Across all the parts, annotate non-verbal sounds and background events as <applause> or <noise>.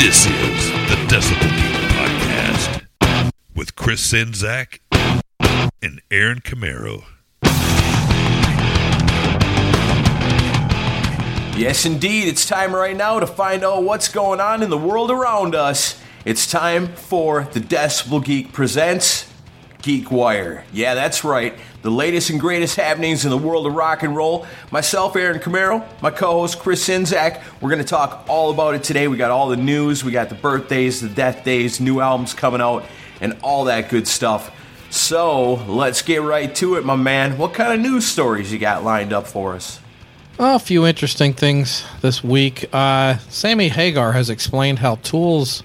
This is the Decibel Geek Podcast with Chris Czynszak and Aaron Camaro. Yes, indeed. It's time right now to find out what's going on in the world around us. It's time for the Decibel Geek Presents Geek Wire. Yeah, that's right. The latest and greatest happenings in the world of rock and roll. Myself, Aaron Camaro, my co host, Chris Czynszak. We're going to talk all about it today. We got all the news, we got the birthdays, the death days, new albums coming out, and all that good stuff. So let's get right to it, my man. What kind of news stories you got lined up for us? Well, a few interesting things this week. Uh, Sammy Hagar has explained how tools.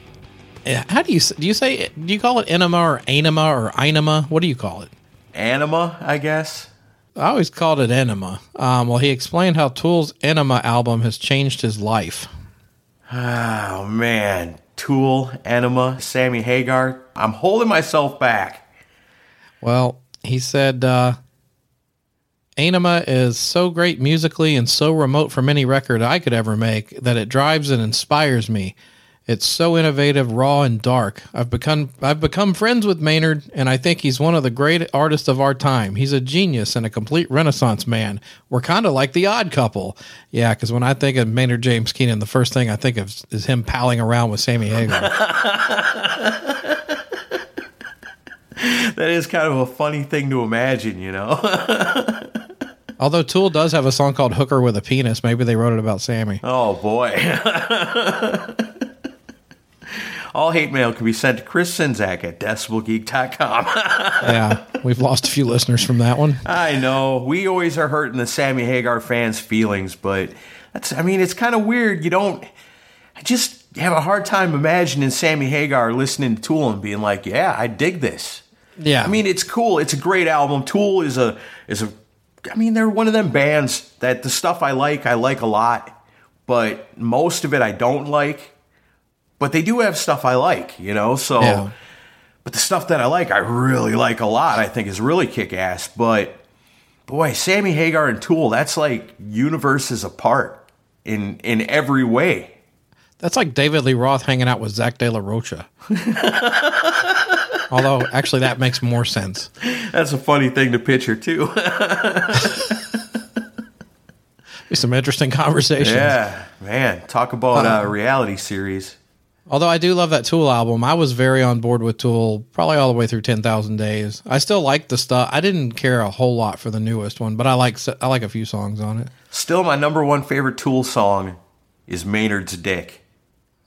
How do you do you say do you call it enema or anima or inema? What do you call it? Anima, I guess. I always called it enema. Um, well, he explained how Tool's Enema album has changed his life. Oh man, Tool, Enema, Sammy Hagar. I'm holding myself back. Well, he said, uh, Anima is so great musically and so remote from any record I could ever make that it drives and inspires me. It's so innovative, raw, and dark. I've become I've become friends with Maynard, and I think he's one of the great artists of our time. He's a genius and a complete Renaissance man. We're kind of like the Odd Couple, yeah. Because when I think of Maynard James Keenan, the first thing I think of is him palling around with Sammy Hagar. <laughs> That is kind of a funny thing to imagine, you know? <laughs> Although Tool does have a song called "Hooker with a Penis," maybe they wrote it about Sammy. oh boy. <laughs> All hate mail can be sent to Chris Czynszak at decibelgeek.com. <laughs> yeah, we've lost a few listeners from that one. I know. We always are hurting the Sammy Hagar fans' feelings, but that's, I mean, it's kind of weird. You don't, I just have a hard time imagining Sammy Hagar listening to Tool and being like, yeah, I dig this. Yeah, I mean, it's cool. It's a great album. Tool is a is a. I mean, they're one of them bands that the stuff I like, I like a lot, but most of it I don't like. But they do have stuff I like, you know. So, Yeah. but the stuff that I like, I really like a lot. I think is really kick ass. But boy, Sammy Hagar and Tool, that's like universes apart in in every way. that's like David Lee Roth hanging out with Zack De La Rocha. <laughs> Although, actually, that makes more sense. That's a funny thing to picture too. <laughs> Be some interesting conversations. yeah, man, talk about a reality series. Although I do love that Tool album, I was very on board with Tool probably all the way through Ten Thousand Days. I still like the stuff. I didn't care a whole lot for the newest one, but I like I like a few songs on it. Still, my number one favorite Tool song is Maynard's Dick.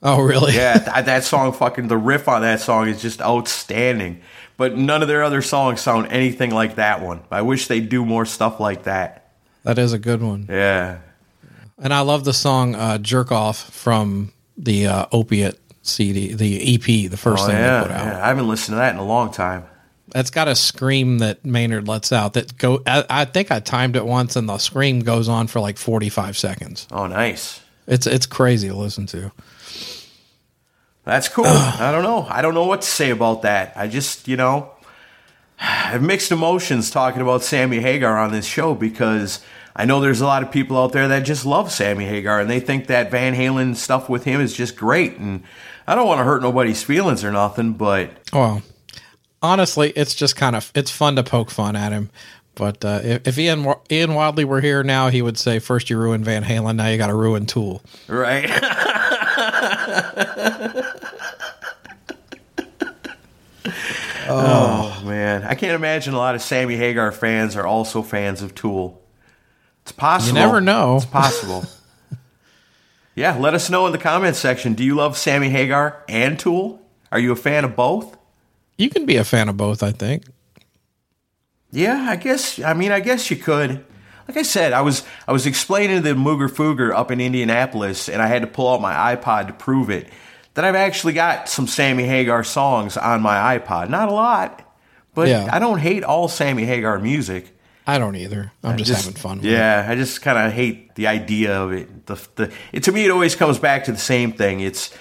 Oh, really? Yeah, <laughs> th- that song, fucking, the riff on that song is just outstanding. But none of their other songs sound anything like that one. I wish they'd do more stuff like that. that is a good one. Yeah. And I love the song uh, "Jerk Off" from the uh, Opiate CD, the EP, the first Oh, thing yeah, they put out. yeah. I haven't listened to that in a long time. That's got a scream that Maynard lets out. That go. I, I think I timed it once, and the scream goes on for like forty five seconds. Oh, nice. It's it's crazy to listen to. That's cool. I don't know. I don't know what to say about that. I just, you know, <sighs> I have mixed emotions talking about Sammy Hagar on this show because I know there's a lot of people out there that just love Sammy Hagar and they think that Van Halen stuff with him is just great. And I don't want to hurt nobody's feelings or nothing, but Well, honestly, it's just kind of it's fun to poke fun at him. But uh, if, if Ian Ian Wadley were here now, he would say, first you ruined Van Halen, now you got to ruin Tool." right. <laughs> oh man, I can't imagine a lot of Sammy Hagar fans are also fans of Tool. It's possible. You never know. It's possible. <laughs> yeah, let us know in the comments section. Do you love Sammy Hagar and Tool? Are you a fan of both? You can be a fan of both, I think. Yeah, I guess. I mean, I guess you could. Like I said, I was I was explaining to the Mooger Fooger up in Indianapolis, and I had to pull out my iPod to prove it. That I've actually got some Sammy Hagar songs on my iPod. Not a lot, but Yeah. I don't hate all Sammy Hagar music. I don't either. I'm just, just- having fun. With it. Yeah, I just kind of hate the idea of it. The, the it, to me, it always comes back to the same thing. It's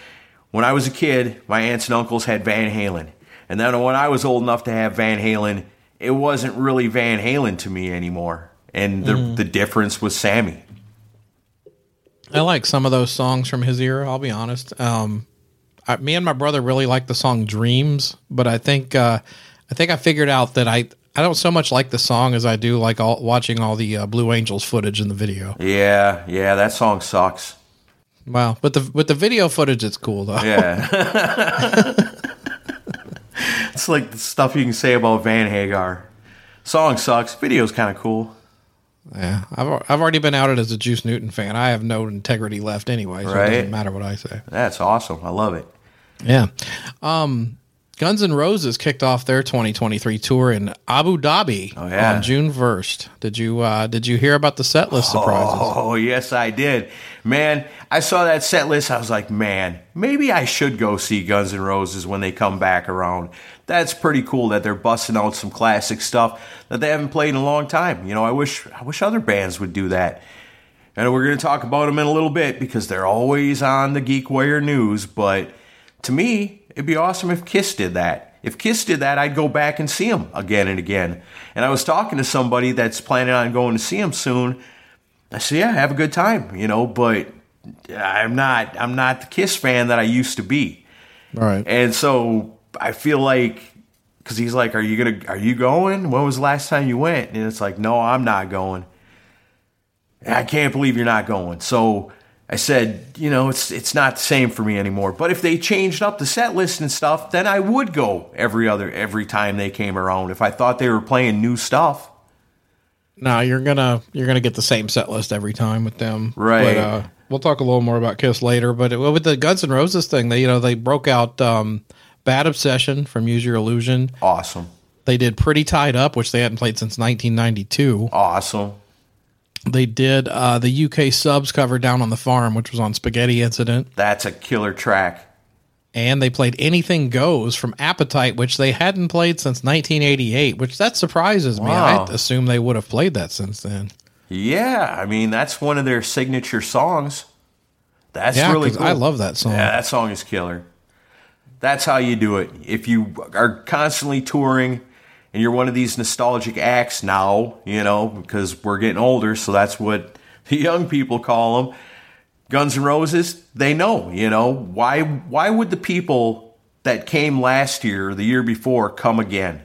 when I was a kid, my aunts and uncles had Van Halen, and then when I was old enough to have Van Halen, it wasn't really Van Halen to me anymore. And the Mm-hmm. the difference was Sammy. I like some of those songs from his era. I'll be honest. Um, I, me and my brother really like the song "Dreams," but I think uh, I think I figured out that I I don't so much like the song as I do like all, watching all the uh, Blue Angels footage in the video. Yeah, yeah, that song sucks. Wow, but the with the video footage, it's cool though. Yeah. <laughs> <laughs> it's like the stuff you can say about Van Hagar. Song sucks. Video's kind of cool. Yeah, I've I've already been outed as a Juice Newton fan. I have no integrity left anyway, so Right. it doesn't matter what I say. That's awesome. I love it. Yeah. Um, Guns N' Roses kicked off their 2023 tour in Abu Dhabi Oh, yeah. on June 1st. Did you uh, did you hear about the set list surprises? Oh, yes, I did. Man, I saw that set list. I was like, man, maybe I should go see Guns N' Roses when they come back around. That's pretty cool that they're busting out some classic stuff that they haven't played in a long time. You know, I wish I wish other bands would do that. And we're going to talk about them in a little bit because they're always on the Geek Wire news. But to me, it'd be awesome if Kiss did that. If Kiss did that, I'd go back and see them again and again. And I was talking to somebody that's planning on going to see them soon. I said, "Yeah, have a good time," you know. But I'm not. I'm not the Kiss fan that I used to be. Right. And so I feel like because he's like, "Are you gonna? Are you going? When was the last time you went?" And it's like, "No, I'm not going." I can't believe you're not going. So I said, you know, it's it's not the same for me anymore. But if they changed up the set list and stuff, then I would go every other every time they came around. If I thought they were playing new stuff, No, you're gonna you're gonna get the same set list every time with them, Right. But, uh, we'll talk a little more about Kiss later. But it, with the Guns N' Roses thing, they you know they broke out um, "Bad Obsession" from Use Your Illusion. awesome, They did "Pretty Tied Up," which they hadn't played since 1992. awesome. They did uh, the UK subs cover "Down on the Farm," which was on Spaghetti Incident, That's a killer track. and they played "Anything Goes" from Appetite, which they hadn't played since 1988. Which that surprises me. Wow. I assume they would have played that since then. Yeah, I mean that's one of their signature songs. That's Yeah, really cool. I love that song. Yeah, that song is killer. That's how you do it. If you are constantly touring and you're one of these nostalgic acts now, you know, because we're getting older, so that's what <laughs> the young people call them. Guns N' Roses, they know, you know, why why would the people that came last year or the year before come again?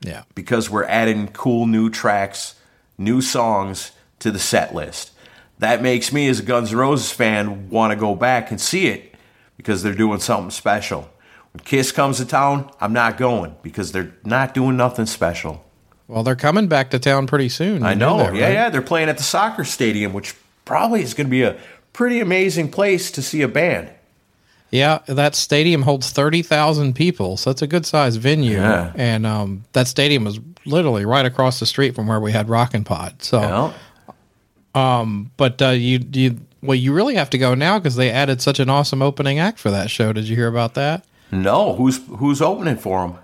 Yeah. because we're adding cool new tracks, new songs to the set list. That makes me, as a Guns N' Roses fan, want to go back and see it because they're doing something special. When Kiss comes to town, I'm not going because they're not doing nothing special. Well, they're coming back to town pretty soon. I You know, that, yeah, right? yeah. They're playing at the soccer stadium, which probably is going to be a pretty amazing place to see a band. Yeah, that stadium holds 30,000 people, so it's a good sized venue. Yeah. And um, that stadium is literally right across the street from where we had Rockin' Pod. So, You know? but uh, you, you, well, you really have to go now because they added such an awesome opening act for that show. Did you hear about that? No, who's who's opening for him?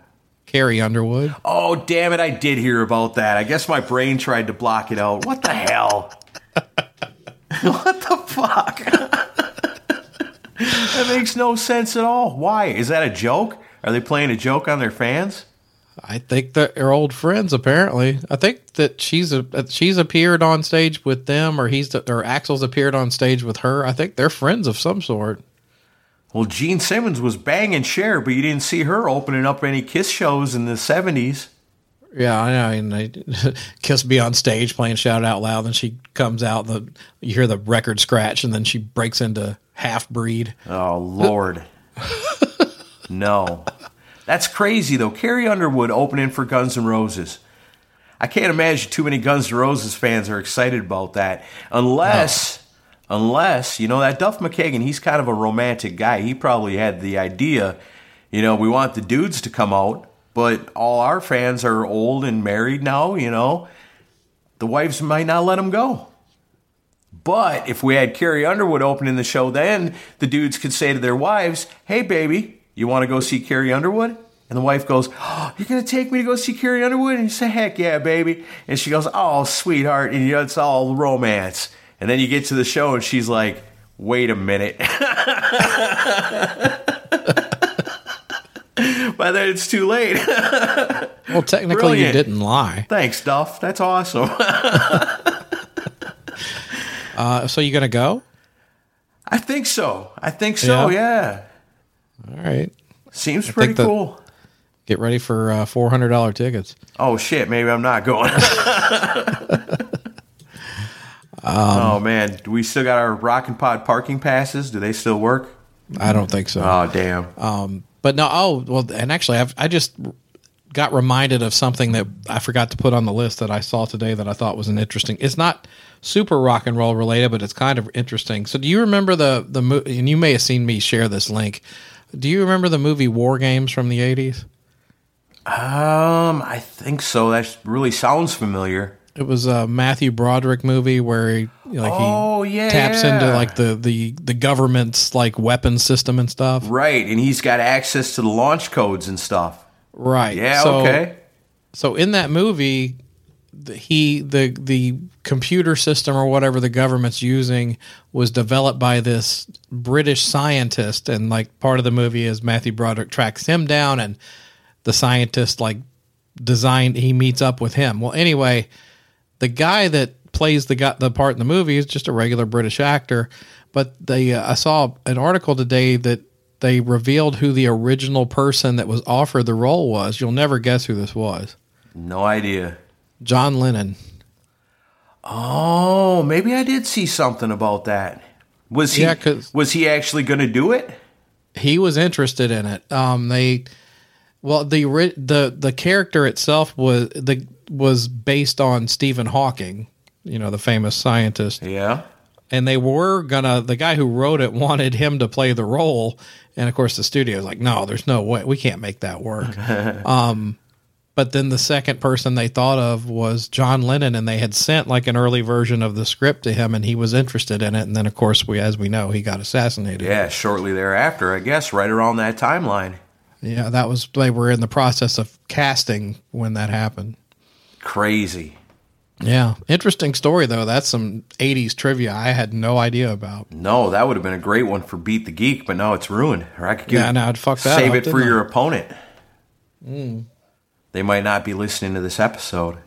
Carrie Underwood. Oh, damn it, I did hear about that. I guess my brain tried to block it out. What the hell? <laughs> what the fuck? <laughs> that makes no sense at all. Why? Is that a joke? Are they playing a joke on their fans? I think that they're old friends. Apparently, I think that she's a uh, she's appeared on stage with them, or he's or Axl's appeared on stage with her. I think they're friends of some sort. Well, Gene Simmons was banging Cher, but you didn't see her opening up any Kiss shows in the 70s. Yeah, I know. And they <laughs> Kiss be on stage playing "Shout Out Loud," and she comes out. The you hear the record scratch, and then she breaks into half breed. Oh, Lord. <laughs> no. That's crazy, though. Carrie Underwood opening for Guns N' Roses. I can't imagine too many Guns N' Roses fans are excited about that, unless, unless you know that Duff McKagan. He's kind of a romantic guy. He probably had the idea, you know, we want the dudes to come out, but all our fans are old and married now. You know, the wives might not let them go. But if we had Carrie Underwood opening the show, then the dudes could say to their wives, "Hey, baby, you want to go see Carrie Underwood?" And the wife goes, oh, "You're gonna take me to go see Carrie Underwood?" And you say, "Heck yeah, baby!" And she goes, "Oh, sweetheart," and you know it's all romance. And then you get to the show, and she's like, "Wait a minute." <laughs> By then it's too late. <laughs> Well, technically, Brilliant. you didn't lie. Thanks, Duff. That's awesome. <laughs> Uh, so you gonna go? I think so. I think so. Yeah. Yeah. All right. Seems pretty the- cool. Get ready for uh, four hundred dollar tickets. Oh shit, maybe I'm not going. Um, oh man, do we still got our Rockin' Pod parking passes? Do they still work? I don't think so. Oh damn. Um, but no, oh well, and actually, I've I just got reminded of something that I forgot to put on the list that I saw today that I thought was an interesting. It's not super rock and roll related, but it's kind of interesting. So, do you remember the the mo- and you may have seen me share this link? Do you remember the movie War Games from the eighties? Um, I think so. That really sounds familiar. It was a Matthew Broderick movie where he like Oh, he yeah. taps into like the the the government's like weapon system and stuff. Right, and he's got access to the launch codes and stuff. Right. Yeah, So- okay. So in that movie, the, he the the computer system or whatever the government's using was developed by this British scientist, and like part of the movie is Matthew Broderick tracks him down, and the scientist like designed he meets up with him. Well, anyway, the guy that plays the guy, the part in the movie is just a regular British actor, but they uh, I saw an article today that they revealed who the original person that was offered the role was. You'll never guess who this was. No idea. John Lennon. Oh, maybe I did see something about that. Was he? Yeah, was he actually going to do it? He was interested in it. Um, they, well, the the the character itself was the was based on Stephen Hawking, you know, the famous scientist. Yeah. and they were gonna the guy who wrote it <laughs> wanted him to play the role and of course the studio was like no there's no way we can't make that work <laughs> um but then the second person they thought of was john lennon and they had sent like an early version of the script to him and he was interested in it and then of course we as we know he got assassinated Yeah, shortly thereafter, I guess, right around that timeline. Yeah that was they were in the process of casting when that happened Crazy. yeah interesting story though that's some 80s trivia i had no idea about No, that would have been a great one for Beat the Geek, but now it's ruined. Or I could give, Yeah, no, I'd fuck that save up, it for didn't your opponent. Mm. They might not be listening to this episode.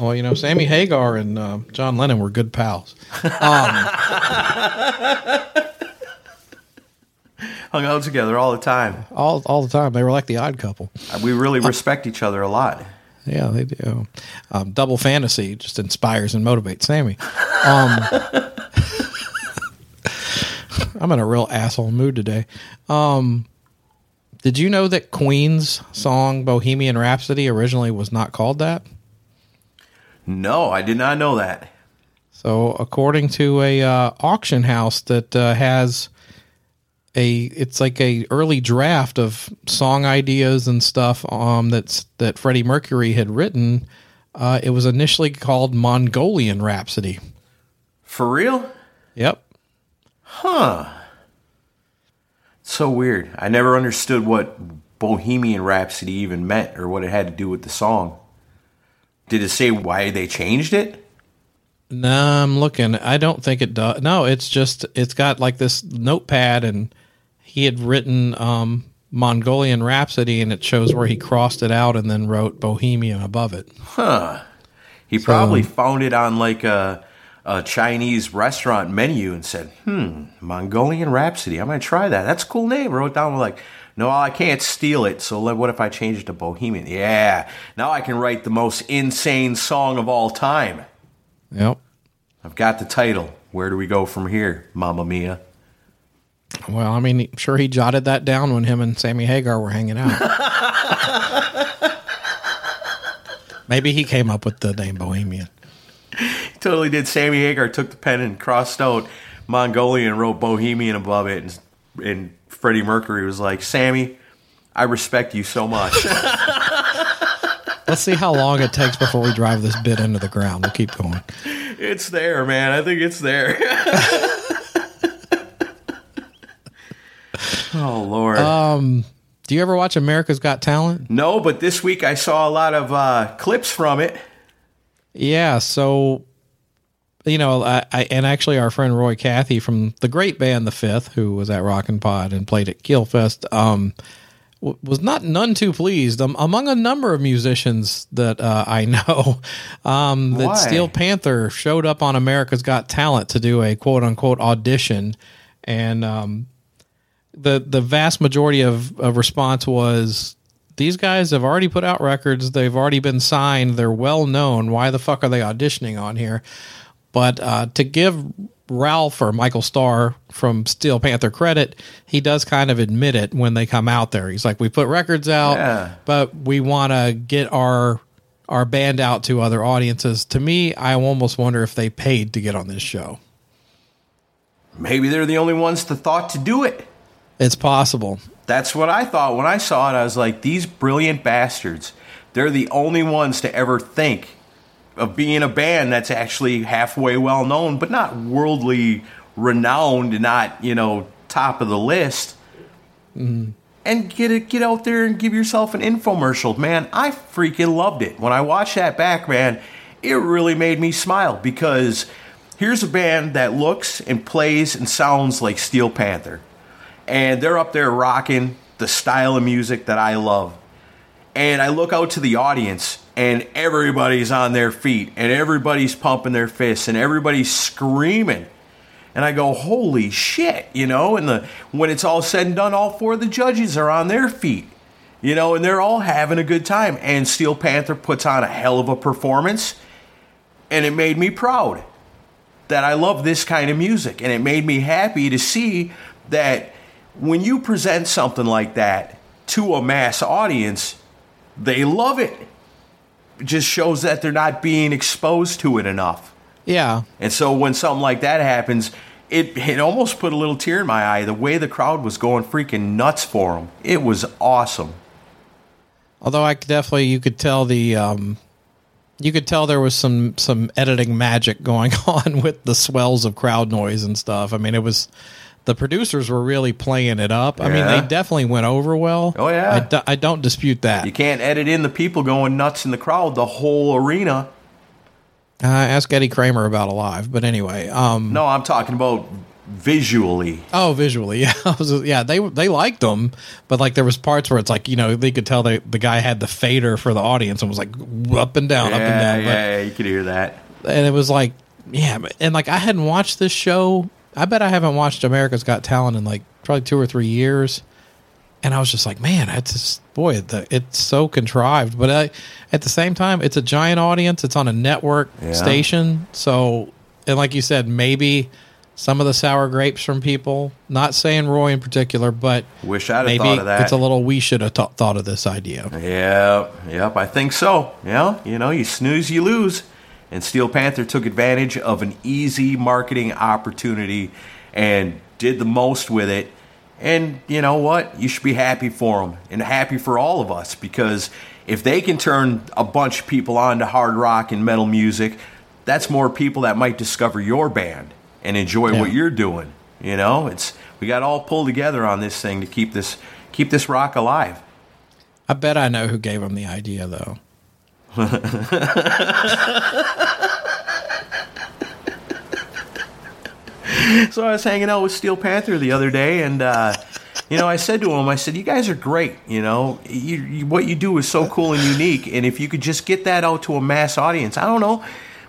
Well, you know, Sammy Hagar and uh, John Lennon were good pals. Um, <laughs> Hung out together all the time. all all the time. They were like the odd couple. We really respect each other a lot. Yeah, they do. Um, double fantasy just inspires and motivates Sammy. Um, <laughs> I'm in a real asshole mood today. Um, did you know that Queen's song Bohemian Rhapsody originally was not called that? No, I did not know that. So, according to a uh, auction house that uh, has a, it's like a early draft of song ideas and stuff um, that's that Freddie Mercury had written. Uh, it was initially called Mongolian Rhapsody. For real? Yep. Huh. So weird. I never understood what Bohemian Rhapsody even meant or what it had to do with the song. Did it say why they changed it? No, I'm looking. I don't think it does. No, it's just it's got like this notepad, and he had written um, Mongolian Rhapsody, and it shows where he crossed it out and then wrote Bohemian above it. Huh. He probably found it on like a, a Chinese restaurant menu and said, hmm, Mongolian Rhapsody. I'm going to try that. That's a cool name. Wrote down like, no, I can't steal it. So what if I change it to Bohemian? Yeah. Now I can write the most insane song of all time. Yep. I've got the title. Where do we go from here, Mamma Mia? Well, I mean, sure he jotted that down when him and Sammy Hagar were hanging out. <laughs> Maybe he came up with the name Bohemian. He totally did. Sammy Hagar took the pen and crossed out Mongolian and wrote Bohemian above it, and, and Freddie Mercury was like, "Sammy, I respect you so much." <laughs> Let's see how long it takes before we drive this bit into the ground. We'll keep going. it's there, man. I think it's there. <laughs> oh Lord. Do you ever watch America's Got Talent? no, but this week I saw a lot of uh, clips from it. Yeah, so you know, I, I and actually our friend Roy Cathy from the great band The Fifth, who was at Rockin' Pod and played at Keelfest, um, w- was not none too pleased. Um, among a number of musicians that uh, I <laughs> know, um, that Why? Steel Panther showed up on America's Got Talent to do a quote unquote audition, and um, the the vast majority of, of response was these guys have already put out records. They've already been signed. They're well known. Why the fuck are they auditioning on here? But uh, to give ralph or michael starr from steel panther credit he does kind of admit it when they come out there. He's like we put records out Yeah. but we want to get our our band out to other audiences. To me i almost wonder if they paid to get on this show. Maybe they're the only ones that thought to do it. It's possible That's what I thought when I saw it. I was like, these brilliant bastards, they're the only ones to ever think of being a band that's actually halfway well known, but not worldly renowned, not, you know, top of the list. Mm-hmm. And get it, get out there and give yourself an infomercial. Man, I freaking loved it. When I watched that back, man, it really made me smile because here's a band that looks and plays and sounds like Steel Panther and they're up there rocking the style of music that I love. And I look out to the audience, and everybody's on their feet, and everybody's pumping their fists, and everybody's screaming. And I go, holy shit, you know? And the when it's all said and done, all four of the judges are on their feet, you know, and they're all having a good time. And Steel Panther puts on a hell of a performance, and it made me proud that I love this kind of music. And it made me happy to see that when you present something like that to a mass audience, they love it. It just shows that they're not being exposed to it enough. yeah And so when something like that happens, it, it almost put a little tear in my eye. The way the crowd was going freaking nuts for them. It was awesome. Although I definitely, you could tell the, um, you could tell there was some some editing magic <laughs> going on with the swells of crowd noise and stuff. I mean, it was the producers were really playing it up. I mean, they definitely went over well. Oh, yeah. I, do- I don't dispute that. You can't edit in the people going nuts in the crowd, the whole arena. Uh, ask Eddie Kramer about Alive, but anyway, um, No, I'm talking about visually. oh, visually, <laughs> yeah, was- yeah, they they liked them, but like there was parts where it's like you know they could tell they, the guy had the fader for the audience and was like up and down, up and yeah, down. But- yeah, you could hear that. and it was like, yeah, and like I hadn't watched this show. I bet I haven't watched America's Got Talent in like probably two or three years. And I was just like, man, it's just, boy, the, it's so contrived. But I, at the same time, it's a giant audience. It's on a network Yeah. station. So, and like you said, maybe some of the sour grapes from people. Not saying Roy in particular, but Wish I'd have maybe thought of that. it's a little. We should have th- thought of this idea. Yep, yep, I think so. Yeah, you know, you snooze, you lose. And Steel Panther took advantage of an easy marketing opportunity and did the most with it. And you know what? You should be happy for them and happy for all of us because if they can turn a bunch of people on to hard rock and metal music, that's more people that might discover your band and enjoy Yeah. what you're doing. You know, it's we got to all pull together on this thing to keep this keep this rock alive. I bet I know who gave him the idea, though. So I was hanging out with Steel Panther the other day, and uh, you know, I said to him, I said, "You guys are great. You know, you, you, what you do is so cool and unique. And if you could just get that out to a mass audience, I don't know.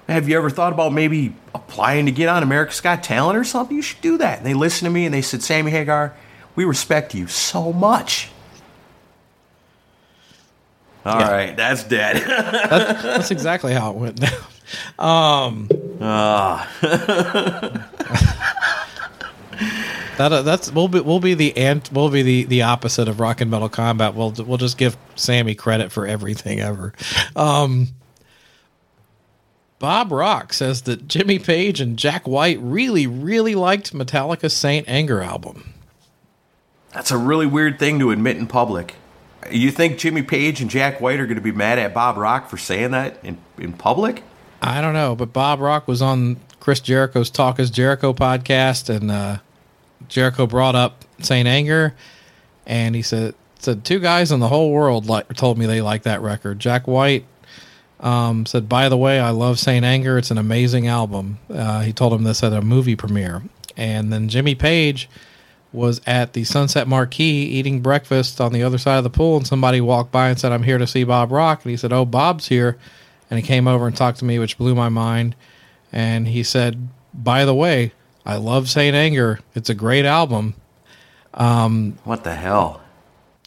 Have you ever thought about maybe applying to get on America's Got Talent or something? You should do that." And they listened to me, and they said, "Sammy Hagar, we respect you so much." All Yeah. right, that's dead. That's exactly how it went down. Um, that uh, that's we'll be we'll be the ant we'll be the the opposite of rock and metal combat. We'll we'll just give Sammy credit for everything ever. Um, Bob Rock says that Jimmy Page and Jack White really, really liked Metallica's Saint Anger album. That's a really weird thing to admit in public. You think Jimmy Page and Jack White are going to be mad at Bob Rock for saying that in, in public? I don't know, but Bob Rock was on Chris Jericho's Talk is Jericho podcast, and uh, Jericho brought up Saint Anger, and he said said two guys in the whole world like told me they like that record. Jack White um, said, "By the way, I love Saint Anger. It's an amazing album." Uh, he told him this at a movie premiere, and then Jimmy Page was at the Sunset Marquis eating breakfast on the other side of the pool, and somebody walked by and said, "I'm here to see Bob Rock," and he said, "Oh, Bob's here," and he came over and talked to me, which blew my mind, and he said, "By the way." I love Saint Anger. It's a great album. What the hell?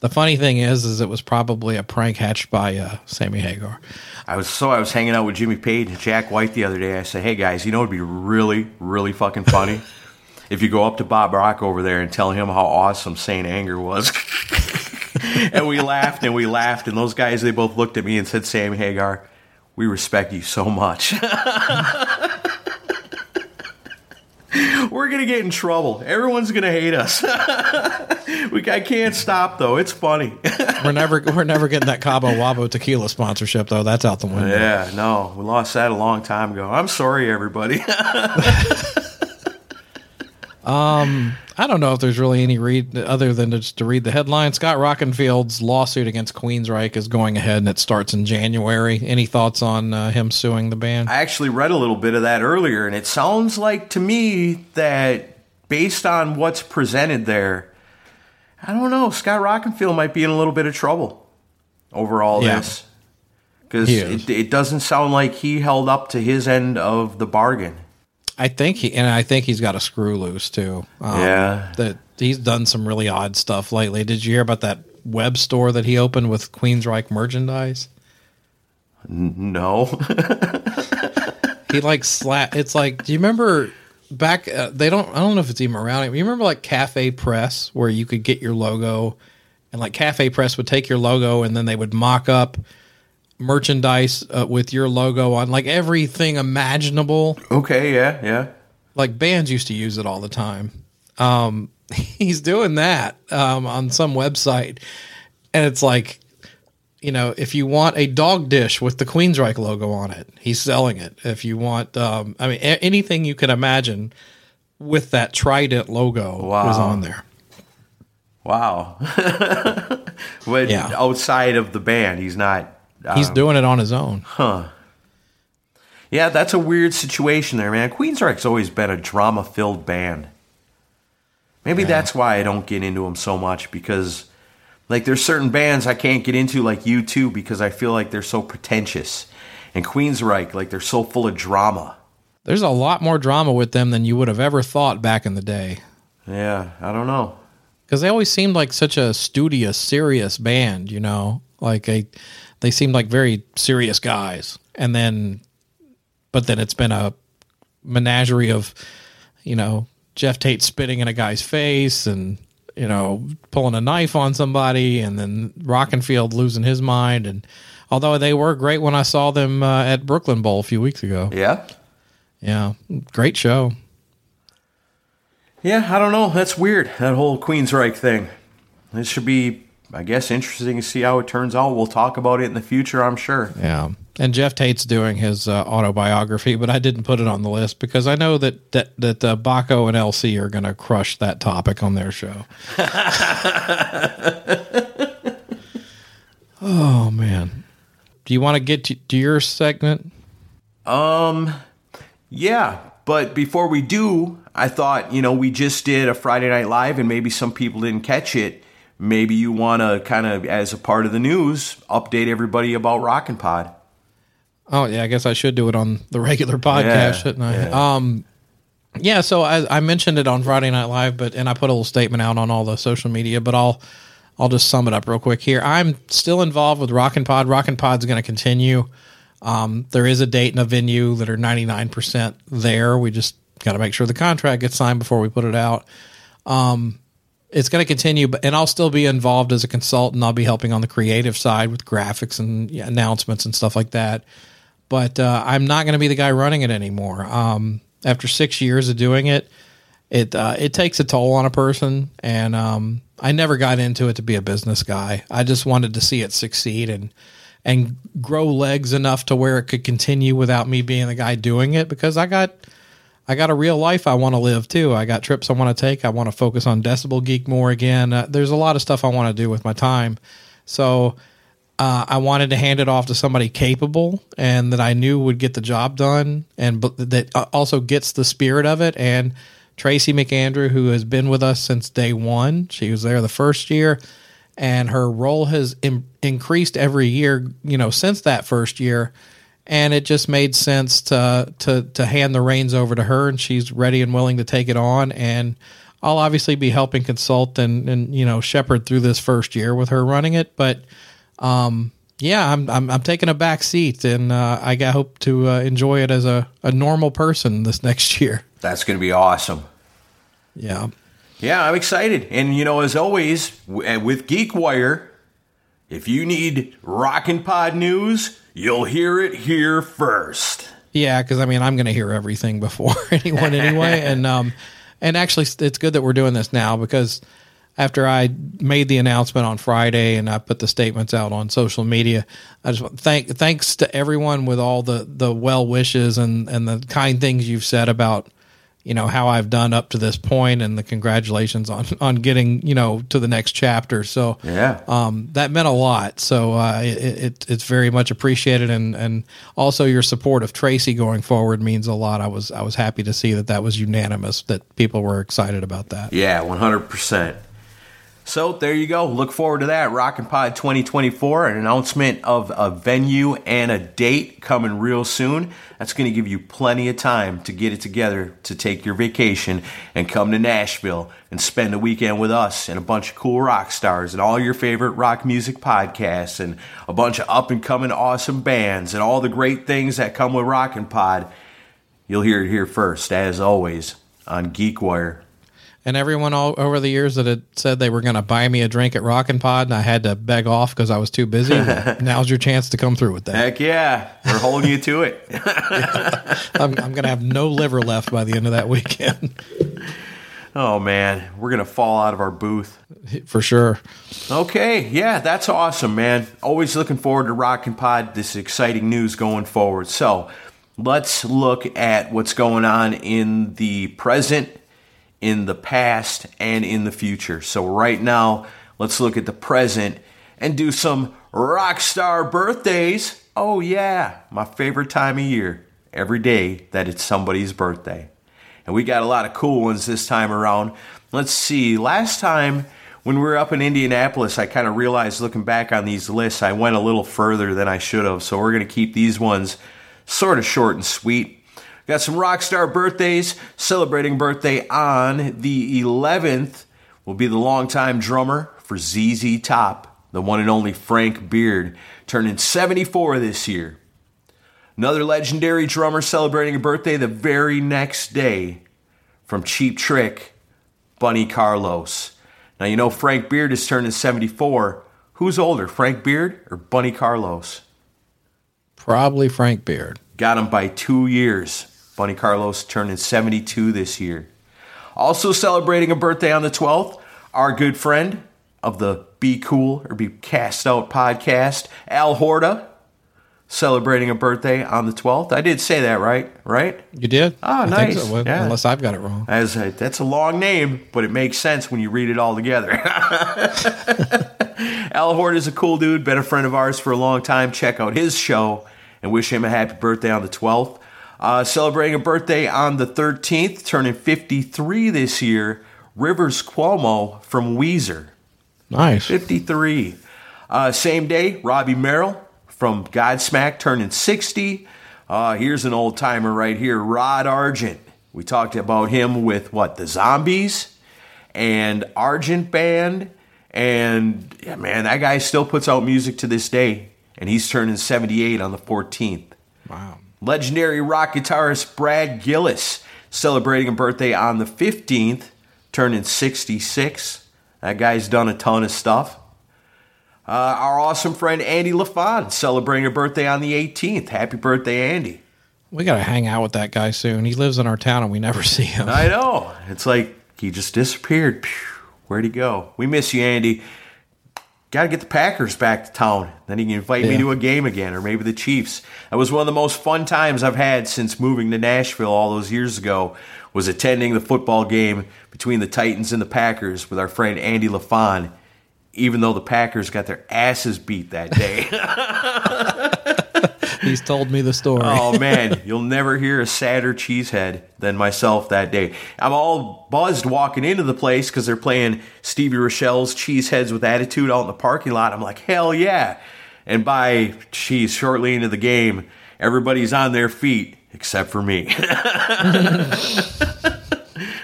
The funny thing is, is it was probably a prank hatched by uh, Sammy Hagar. I was so I was hanging out with Jimmy Page and Jack White the other day. I said, "Hey guys, you know it'd be really, really fucking funny <laughs> if you go up to Bob Rock over there and tell him how awesome Saint Anger was." <laughs> and we laughed and we laughed, and those guys they both looked at me and said, Sam Hagar, we respect you so much." <laughs> We're gonna get in trouble. Everyone's gonna hate us. <laughs> we, I can't stop though. It's funny. We're never we're never getting that Cabo Wabo tequila sponsorship though. That's out the window. Yeah, no, we lost that a long time ago. I'm sorry, everybody. I don't know if there's really any read other than just to read the headline. Scott Rockenfield's lawsuit against Queensryche is going ahead and it starts in January. Any thoughts on uh, him suing the band? I actually read a little bit of that earlier, and it sounds like to me that based on what's presented there, I don't know, Scott Rockenfield might be in a little bit of trouble over all Yeah. this. Because it, it doesn't sound like he held up to his end of the bargain. I think he and I think he's got a screw loose too. Um, Yeah. that he's done some really odd stuff lately. Did you hear about that web store that he opened with Queensryche merchandise? No. <laughs> he like slap. It's like, do you remember back? Uh, they don't. I don't know if it's even around. You remember like Cafe Press, where you could get your logo, and like Cafe Press would take your logo, and then they would mock up merchandise uh, with your logo on, like everything imaginable. okay, yeah, yeah. Like bands used to use it all the time. Um, <laughs> he's doing that um, on some website, and it's like you know, if you want a dog dish with the Queensryche logo on it, he's selling it. If you want, um, I mean, a- anything you can imagine with that Trident logo was on there. Wow. <laughs> but Yeah. outside of the band, he's not. He's um, doing it on his own. Huh. Yeah, that's a weird situation there, man. Queensryche's always been a drama filled band. Maybe that's why I don't get into them so much because, like, there's certain bands I can't get into, like U2, because I feel like they're so pretentious. And Queensryche, like, they're so full of drama. There's a lot more drama with them than you would have ever thought back in the day. Yeah, I don't know. because they always seemed like such a studious, serious band. You know, like they they seemed like very serious guys, and then, but then it's been a menagerie of, you know, Geoff Tate spitting in a guy's face and you know pulling a knife on somebody, and then Rockenfield losing his mind. And although they were great when I saw them uh, at Brooklyn Bowl a few weeks ago, Yeah? yeah, great show. Yeah, I don't know. That's weird, that whole Queensryche thing. It should be, I guess, interesting to see how it turns out. We'll talk about it in the future, I'm sure. Yeah. And Geoff Tate's doing his uh, autobiography, but I didn't put it on the list because I know that that that uh, Baco and LC are going to crush that topic on their show. <laughs> oh man, do you want to get to, to your segment? Um, yeah, but before we do, I thought, you know, we just did a Friday Night Live and maybe some people didn't catch it. Maybe you want to kind of, as a part of the news, update everybody about Rockin' Pod. Oh yeah, I guess I should do it on the regular podcast, Yeah, shouldn't I? yeah. Um, yeah. So I, I mentioned it on Friday Night Live, but and I put a little statement out on all the social media, but I'll I'll just sum it up real quick here. I'm still involved with Rockin' Pod. Rockin' Pod's going to continue. Um, there is a date and a venue that are 99% there. We just got to make sure the contract gets signed before we put it out. Um, it's going to continue, but and I'll still be involved as a consultant. I'll be helping on the creative side with graphics and yeah, announcements and stuff like that but uh, I'm not going to be the guy running it anymore. Um, after six years of doing it, it uh, it takes a toll on a person, and um, I never got into it to be a business guy. I just wanted to see it succeed and and grow legs enough to where it could continue without me being the guy doing it because I got I got a real life I want to live too. I got trips I want to take. I want to focus on Decibel Geek more again. Uh, there's a lot of stuff I want to do with my time. So uh, I wanted to hand it off to somebody capable and that I knew would get the job done and b- that uh, also gets the spirit of it. And Tracy McAndrew, who has been with us since day one, she was there the first year, and her role has Im- increased every year, you know, since that first year. And it just made sense to to to hand the reins over to her, and she's ready and willing to take it on. And I'll obviously be helping consult and and you know shepherd through this first year with her running it, but um, yeah, I'm, I'm, I'm taking a back seat, and uh, I hope to uh, enjoy it as a, a normal person this <laughs> next year. That's going to be awesome. Yeah, yeah, I'm excited. And you know, as always, w- with GeekWire, if you need Rockin' Pod news, you'll hear it here first. Yeah, because I mean, I'm going to hear everything before <laughs> anyone anyway, and um, and actually, it's good that we're doing this now because after I made the announcement on Friday and I put the statements out on social media, I just thank thanks to everyone with all the the well wishes and and the kind things you've said about you know how I've done up to this point and the congratulations on <laughs> on getting you know to the next chapter. So yeah, um, that meant a lot. So uh, it, it, it's very much appreciated and and also your support of Tracy going forward means a lot. I was I was happy to see that that was unanimous that people were excited about that. Yeah, one hundred percent. So there you go. Look forward to that. Rockin' Pod 2024, an announcement of a venue and a date coming real soon. That's going to give you plenty of time to get it together to take your vacation and come to Nashville and spend a weekend with us and a bunch of cool rock stars and all your favorite rock music podcasts and a bunch of up and coming awesome bands and all the great things that come with Rockin' Pod. You'll hear it here first, as always, on GeekWire and everyone all over the years that had said they were going to buy me a drink at Rockin' Pod, and I had to beg off because I was too busy. <laughs> now's your chance to come through with that. Heck yeah, we're holding you to it. <laughs> yeah. I'm, I'm going to have no liver left by the end of that weekend. <laughs> Oh man, we're gonna fall out of our booth for sure. Okay, yeah, that's awesome, man. Always looking forward to Rockin' Pod. This exciting news going forward. So let's look at what's going on in the present in the past and in the future. So, right now, let's look at the present and do some rock star birthdays. Oh, yeah, my favorite time of year. Every day that it's somebody's birthday. And we got a lot of cool ones this time around. Let's see, last time when we were up in Indianapolis, I kind of realized looking back on these lists, I went a little further than I should have. So, we're going to keep these ones sort of short and sweet. Got some rock star birthdays. Celebrating birthday on the 11th will be the longtime drummer for ZZ Top, the one and only Frank Beard, turning 74 this year. Another legendary drummer celebrating a birthday the very next day from Cheap Trick, Bunny Carlos. Now, you know Frank Beard is turning 74. Who's older, Frank Beard or Bunny Carlos? Probably Frank Beard. Got him by two years. Bunny Carlos turning 72 this year. Also celebrating a birthday on the 12th, our good friend of the Be Cool or Be Cast Out podcast, Al Horta, celebrating a birthday on the 12th. I did say that right, right? You did? Oh, I nice. So. Yeah. Unless I've got it wrong. As a, that's a long name, but it makes sense when you read it all together. <laughs> Al Horta is a cool dude, been a friend of ours for a long time. Check out his show and wish him a happy birthday on the 12th. Uh, celebrating a birthday on the 13th, turning 53 this year, Rivers Cuomo from Weezer. Nice. 53. Uh, same day, Robbie Merrill from Godsmack turning 60. Uh, here's an old timer right here, Rod Argent. We talked about him with what, the Zombies and Argent Band. And yeah, man, that guy still puts out music to this day. And he's turning 78 on the 14th. Wow. Legendary rock guitarist Brad Gillis celebrating a birthday on the 15th, turning 66. That guy's done a ton of stuff. Uh, our awesome friend Andy LaFon celebrating a birthday on the 18th. Happy birthday, Andy. We got to hang out with that guy soon. He lives in our town and we never <laughs> see him. I know. It's like he just disappeared. Where'd he go? We miss you, Andy. Got to get the Packers back to town. Then he can invite me to a game again, or maybe the Chiefs. That was one of the most fun times I've had since moving to Nashville all those years ago. Was attending the football game between the Titans and the Packers with our friend Andy LaFon. Even though the Packers got their asses beat that day. <laughs> He's told me the story. Oh <laughs> man, you'll never hear a sadder cheesehead than myself that day. I'm all buzzed walking into the place because they're playing Stevie Rachelle's Cheeseheads with Attitude out in the parking lot. I'm like, hell yeah! And by cheese, shortly into the game, everybody's on their feet except for me. <laughs> <laughs>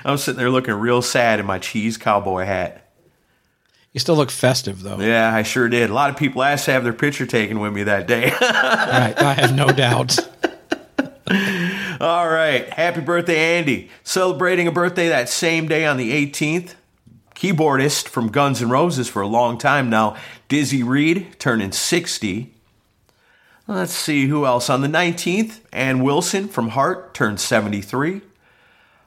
I'm sitting there looking real sad in my cheese cowboy hat. You still look festive, though. Yeah, I sure did. A lot of people asked to have their picture taken with me that day. <laughs> Right. I have no doubt. <laughs> All right. Happy birthday, Andy. Celebrating a birthday that same day on the 18th. Keyboardist from Guns N' Roses for a long time now, Dizzy Reed, turning 60. Let's see who else. On the 19th, Ann Wilson from Heart turned 73.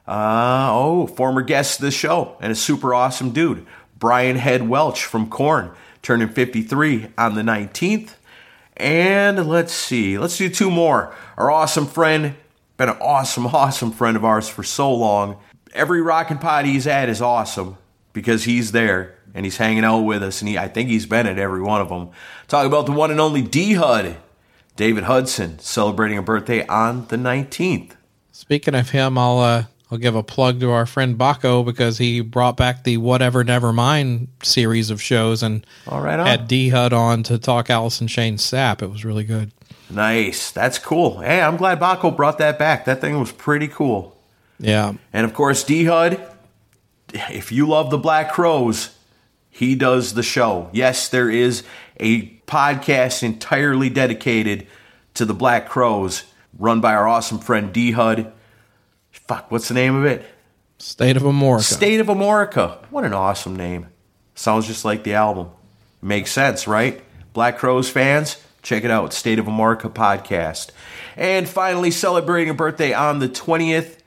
Uh, oh, former guest of the show and a super awesome dude, Brian Head Welch from Korn, turning 53 on the 19th. And let's see, let's do two more. Our awesome friend, been an awesome, <laughs> awesome friend of ours for so long. Every rockin' pod he's at is awesome because he's there and he's hanging out with us, and he, I think he's been at every one of them. Talk about the one and only D Hud, David Hudson, celebrating a birthday on the 19th. Speaking of him, I'll uh, I'll give a plug to our friend Baco because he brought back the Whatever Never Mind series of shows and All right, on. had D Hud on to talk Alice in Chains Sap. It was really good. Nice, that's cool. Hey, I'm glad Baco brought that back. That thing was pretty cool. Yeah. And of course, D Hud, if you love the Black Crowes, he does the show. Yes, there is a podcast entirely dedicated to the Black Crowes, run by our awesome friend D Hud. Fuck, what's the name of it? State of America. State of America. What an awesome name. Sounds just like the album. Makes sense, right? Black Crowes fans, check it out. State of America podcast. And finally, celebrating a birthday on the 20th.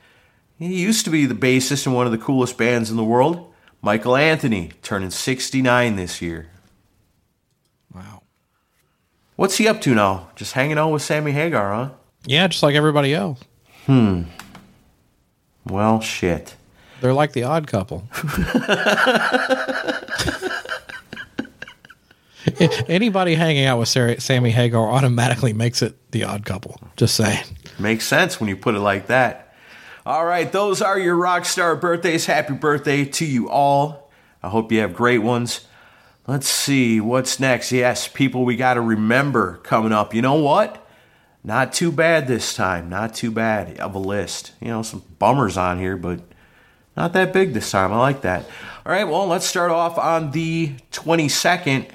He used to be the bassist in one of the coolest bands in the world, Michael Anthony, turning 69 this year. wow. What's he up to now? Just hanging out with Sammy Hagar, huh? Yeah, just like everybody else. Hmm. Well, shit. They're like the odd couple. <laughs> Anybody hanging out with Sarah, Sammy Hagar automatically makes it the odd couple. Just saying. Makes sense when you put it like that. All right, those are your rock star birthdays. Happy birthday to you all. I hope you have great ones. Let's see what's next. Yes, people we got to remember coming up. You know what? Not too bad this time. Not too bad of a list. You know, some bummers on here, but not that big this time. I like that. All right, well, let's start off on the 22nd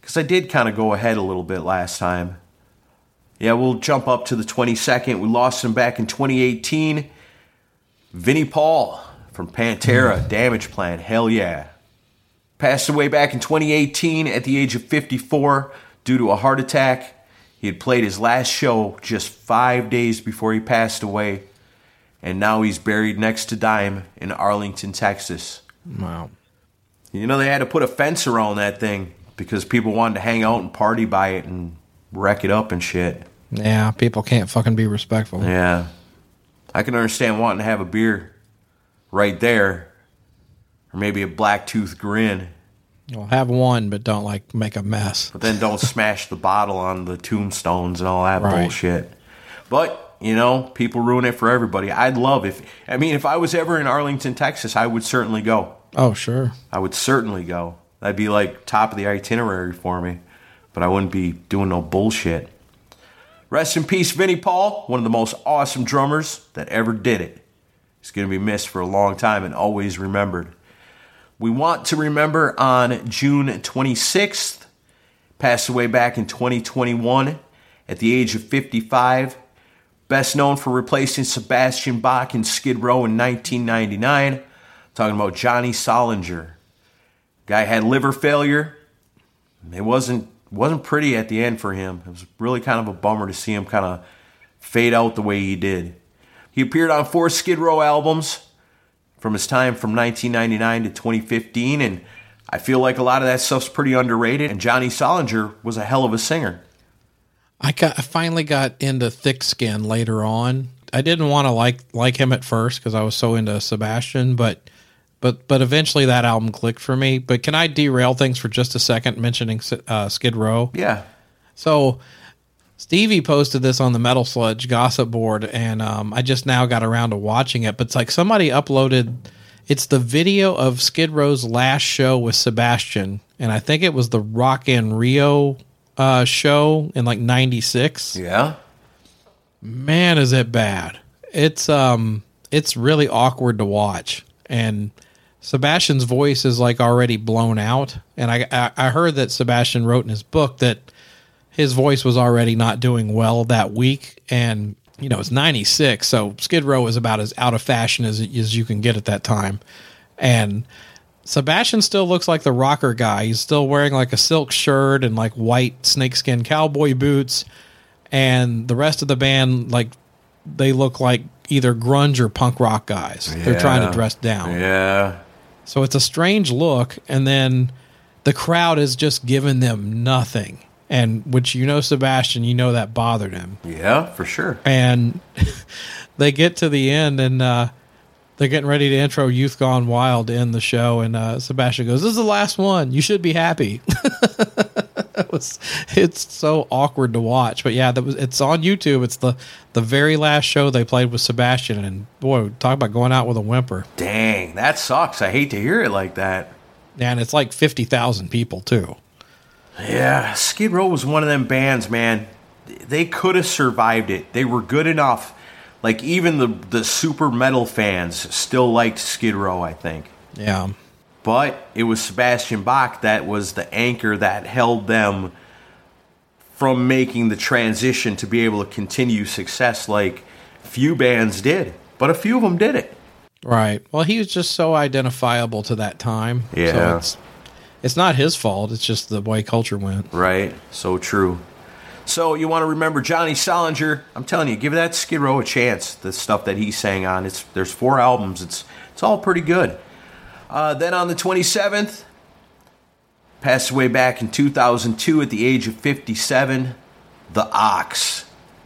because I did kind of go ahead a little bit last time. Yeah, we'll jump up to the 22nd. We lost him back in 2018. Vinnie Paul from Pantera, hmm. Damageplan. Hell yeah. Passed away back in 2018 at the age of 54 due to a heart attack. He had played his last show just five days before he passed away, and now he's buried next to Dime in Arlington, Texas. Wow. You know, they had to put a fence around that thing because people wanted to hang out and party by it and wreck it up and shit. Yeah, people can't fucking be respectful. Yeah. I can understand wanting to have a beer right there. Or maybe a black tooth grin. Well, have one, but don't like make a mess. But then don't smash the bottle on the tombstones and all that Right. bullshit. But, you know, people ruin it for everybody. I'd love if I mean if I was ever in Arlington, Texas, I would certainly go. Oh, sure. I would certainly go. That'd be like top of the itinerary for me. But I wouldn't be doing no bullshit. Rest in peace, Vinnie Paul, one of the most awesome drummers that ever did it. He's going to be missed for a long time and always remembered. We want to remember on June 26th, passed away back in 2021 at the age of 55. Best known for replacing Sebastian Bach in Skid Row in 1999. Talking about Johnny Solinger. Guy had liver failure, It wasn't wasn't pretty at the end for him. It was really kind of a bummer to see him kind of fade out the way he did. He appeared on four Skid Row albums from his time from 1999 to 2015, and I feel like a lot of that stuff's pretty underrated. And Johnny Solinger was a hell of a singer. I got I finally got into Thick Skin later on. I didn't want to like like him at first because I was so into Sebastian, but but but eventually that album clicked for me. But can I derail things for just a second, mentioning uh, Skid Row? Yeah. So Stevie posted this on the Metal Sludge gossip board, and um, I just now got around to watching it. But it's like somebody uploaded. It's the video of Skid Row's last show with Sebastian, and I think it was the Rock in Rio uh, show in like '96. Yeah. Man, is it bad? It's um, it's really awkward to watch, and Sebastian's voice is like already blown out. And I I, I heard that Sebastian wrote in his book that his voice was already not doing well that week, and you know it's '96, so Skid Row is about as out of fashion as as you can get at that time, and. Sebastian still looks like the rocker guy. He's still wearing like a silk shirt and like white snakeskin cowboy boots. And the rest of the band, like, they look like either grunge or punk rock guys. They're trying to dress down. Yeah. So it's a strange look. And then the crowd is just giving them nothing. And which you know, Sebastian, you know that bothered him. Yeah, for sure. And <laughs> they get to the end and uh, they're getting ready to intro Youth Gone Wild to end the show. And uh, Sebastian goes, This is the last one. You should be happy. <laughs> it was, it's so awkward to watch. But yeah, that was, it's on YouTube. It's the, the very last show they played with Sebastian. And boy, talk about going out with a whimper. Dang, that sucks. I hate to hear it like that. And it's like 50,000 people, too. Yeah, Skid Row was one of them bands, man. They could have survived it. They were good enough. Like even the the super metal fans still liked Skid Row, I think. Yeah. But it was Sebastian Bach that was the anchor that held them from making the transition to be able to continue success like few bands did. But a few of them did it. Right. Well, he was just so identifiable to that time. Yeah. So it's, not his fault. It's just the way culture went. Right. So true. So you want to remember Johnny Solinger? I'm telling you, give that Skid Row a chance. The stuff that he sang on. It's there's four albums. It's it's all pretty good. Uh, then on the 27th, passed away back in 2002 at the age of 57. The Ox,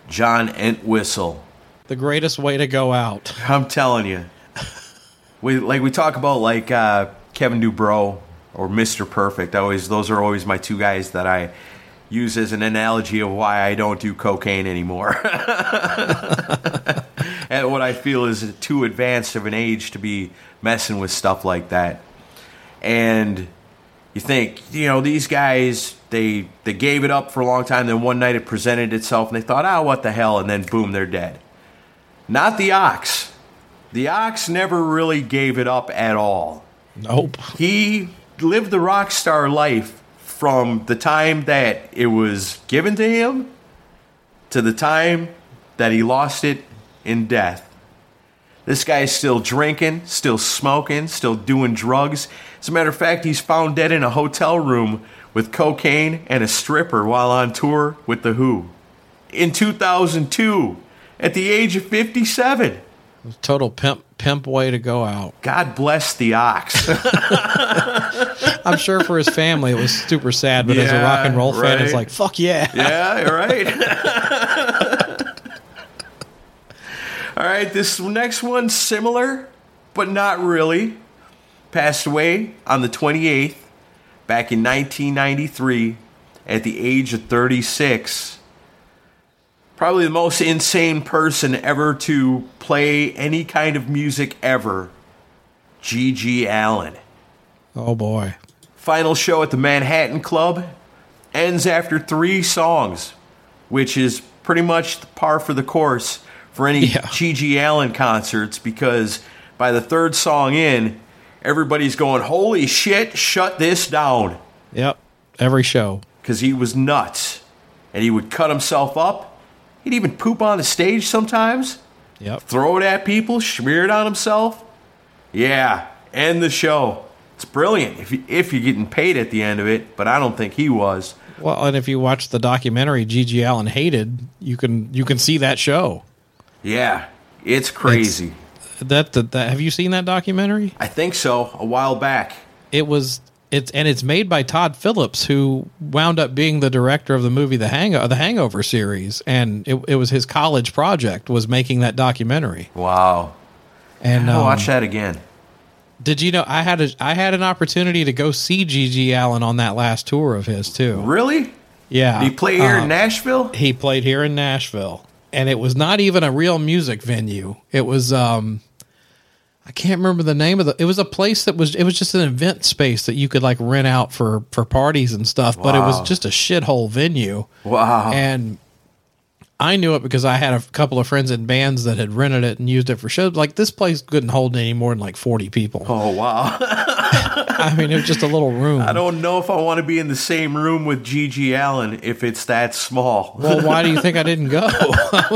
John Entwistle. The greatest way to go out. I'm telling you. We like we talk about like uh, Kevin Dubrow or Mr. Perfect. I always those are always my two guys that I use as an analogy of why I don't do cocaine anymore. <laughs> At what I feel is too advanced of an age to be messing with stuff like that. And you think, you know, these guys they they gave it up for a long time, then one night it presented itself and they thought, "Ah, what the hell?" and then boom, they're dead. Not the ox. The ox never really gave it up at all. Nope. He lived the rock star life from the time that it was given to him to the time that he lost it in death. This guy is still drinking, still smoking, still doing drugs. As a matter of fact, he's found dead in a hotel room with cocaine and a stripper while on tour with The Who. In 2002, at the age of 57. Total pimp pimp way to go out. God bless the ox. <laughs> I'm sure for his family it was super sad, but as a rock and roll fan, it's like fuck yeah. yeah, right. <laughs> <laughs> All right, this next one similar, but not really. Passed away on the 28th, back in 1993, at the age of 36. Probably the most insane person ever to play any kind of music ever. G.G. Allin. Oh boy. Final show at the Manhattan Club ends after three songs, which is pretty much par for the course for any Yeah. G.G. Allin concerts because by the third song in, everybody's going, Holy shit, shut this down. Yep. Every show. Because he was nuts. And he would cut himself up. He'd even poop on the stage sometimes, Yep. throw it at people, smear it on himself. Yeah, end the show. It's brilliant if you, if you're getting paid at the end of it, but I don't think he was. Well, and if you watch the documentary GG Allin hated, you can you can see that show. Yeah, it's crazy. That, that that have you seen that documentary? I think so. A while back. It was it's and it's made by Todd Phillips, who wound up being the director of the movie The Hang the Hangover series, and it, it was his college project was making that documentary. Wow. And I'll um, watch that again. Did you know I had a I had an opportunity to go see GG Allin on that last tour of his too? Really? Yeah, Did he play here Uh, in Nashville? He played here in Nashville, and it was not even a real music venue. It was um, I can't remember the name of the. It was a place that was. It was just an event space that you could like rent out for for parties and stuff. But it was just a shithole venue. Wow. And I knew it because I had a couple of friends in bands that had rented it and used it for shows. Like this place couldn't hold any more than like forty people. oh wow. <laughs> I mean, it was just a little room. I don't know if I want to be in the same room with GG Allin if it's that small. Well, why do you think I <laughs> didn't go? <laughs>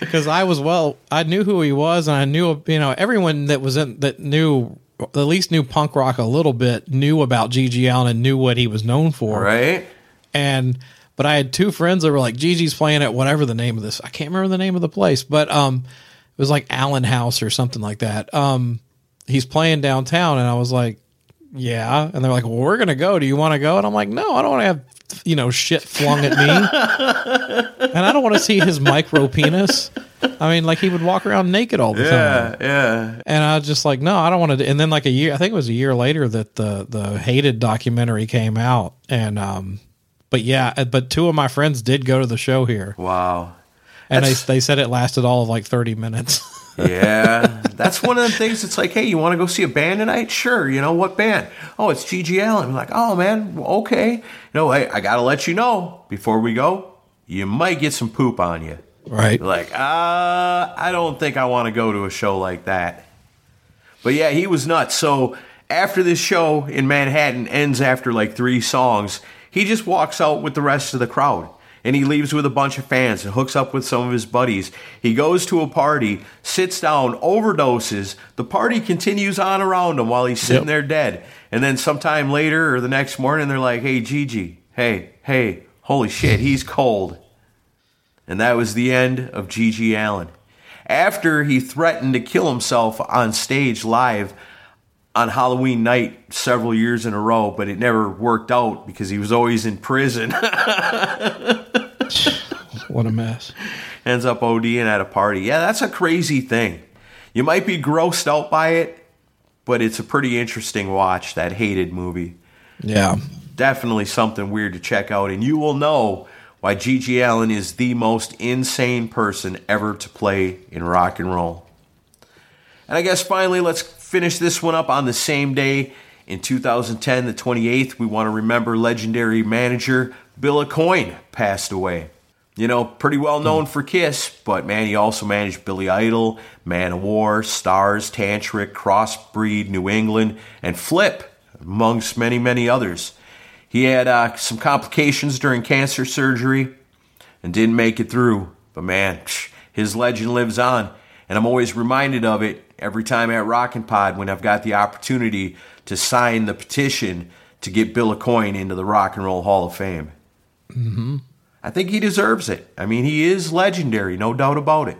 Because I was well, I knew who he was, and I knew you know everyone that was in that knew at least knew punk rock a little bit knew about GG Allin and knew what he was known for. right? And but I had two friends that were like GG's playing at whatever the name of this. I can't remember the name of the place, but um, it was like Allen House or something like that. Um, he's playing downtown, and I was like, yeah. And they're like, well, we're gonna go. Do you want to go? And I'm like, no, I don't want to have you know shit flung at me, <laughs> and I don't want to see his micro penis. I mean, like he would walk around naked all the time. Yeah, yeah. And I was just like, no, I don't want to. And then like a year, I think it was a year later that the the hated documentary came out. And um, but yeah, uh, but two of my friends did go to the show here, Wow. and they That's- they said it lasted all of like thirty minutes. <laughs> Yeah, that's one of the things. It's like, hey, you want to go see a band tonight? Sure. You know what band? Oh, it's GG Allin. I'm like, oh man, okay. You know, hey, I gotta let you know before we go. You might get some poop on you. right. You're like, uh, I don't think I want to go to a show like that. But yeah, he was nuts. So after this show in Manhattan ends after like three songs, he just walks out with the rest of the crowd. And he leaves with a bunch of fans and hooks up with some of his buddies. He goes to a party, sits down, overdoses. The party continues on around him while he's sitting Yep. there dead. And then sometime later or the next morning, they're like, hey, GG, hey, hey, holy shit, he's cold. And that was the end of GG Allin. After he threatened to kill himself on stage live on Halloween night several years in a row, but it never worked out because he was always in prison. <laughs> What a mess. Ends up ODing at a party. Yeah, that's a crazy thing. You might be grossed out by it, but it's a pretty interesting watch, that hated movie. Yeah. definitely something weird to check out, and you will know why GG Allin is the most insane person ever to play in rock and roll. And I guess finally, let's finish this one up on the same day. In 2010, the 28th, we want to remember legendary manager Bill Aucoin passed away. You know, pretty well known for Kiss, but man, he also managed Billy Idol, Man of War, Starz, Tantric, Crossbreed, New England, and Flipp, amongst many, many others. He had uh, some complications during cancer surgery and didn't make it through. But man, his legend lives on. And I'm always reminded of it every time at Rockin' Pod when I've got the opportunity to sign the petition to get Bill Aucoin into the Rock and Roll Hall of Fame. Mm-hmm. I think he deserves it. I mean, he is legendary, no doubt about it.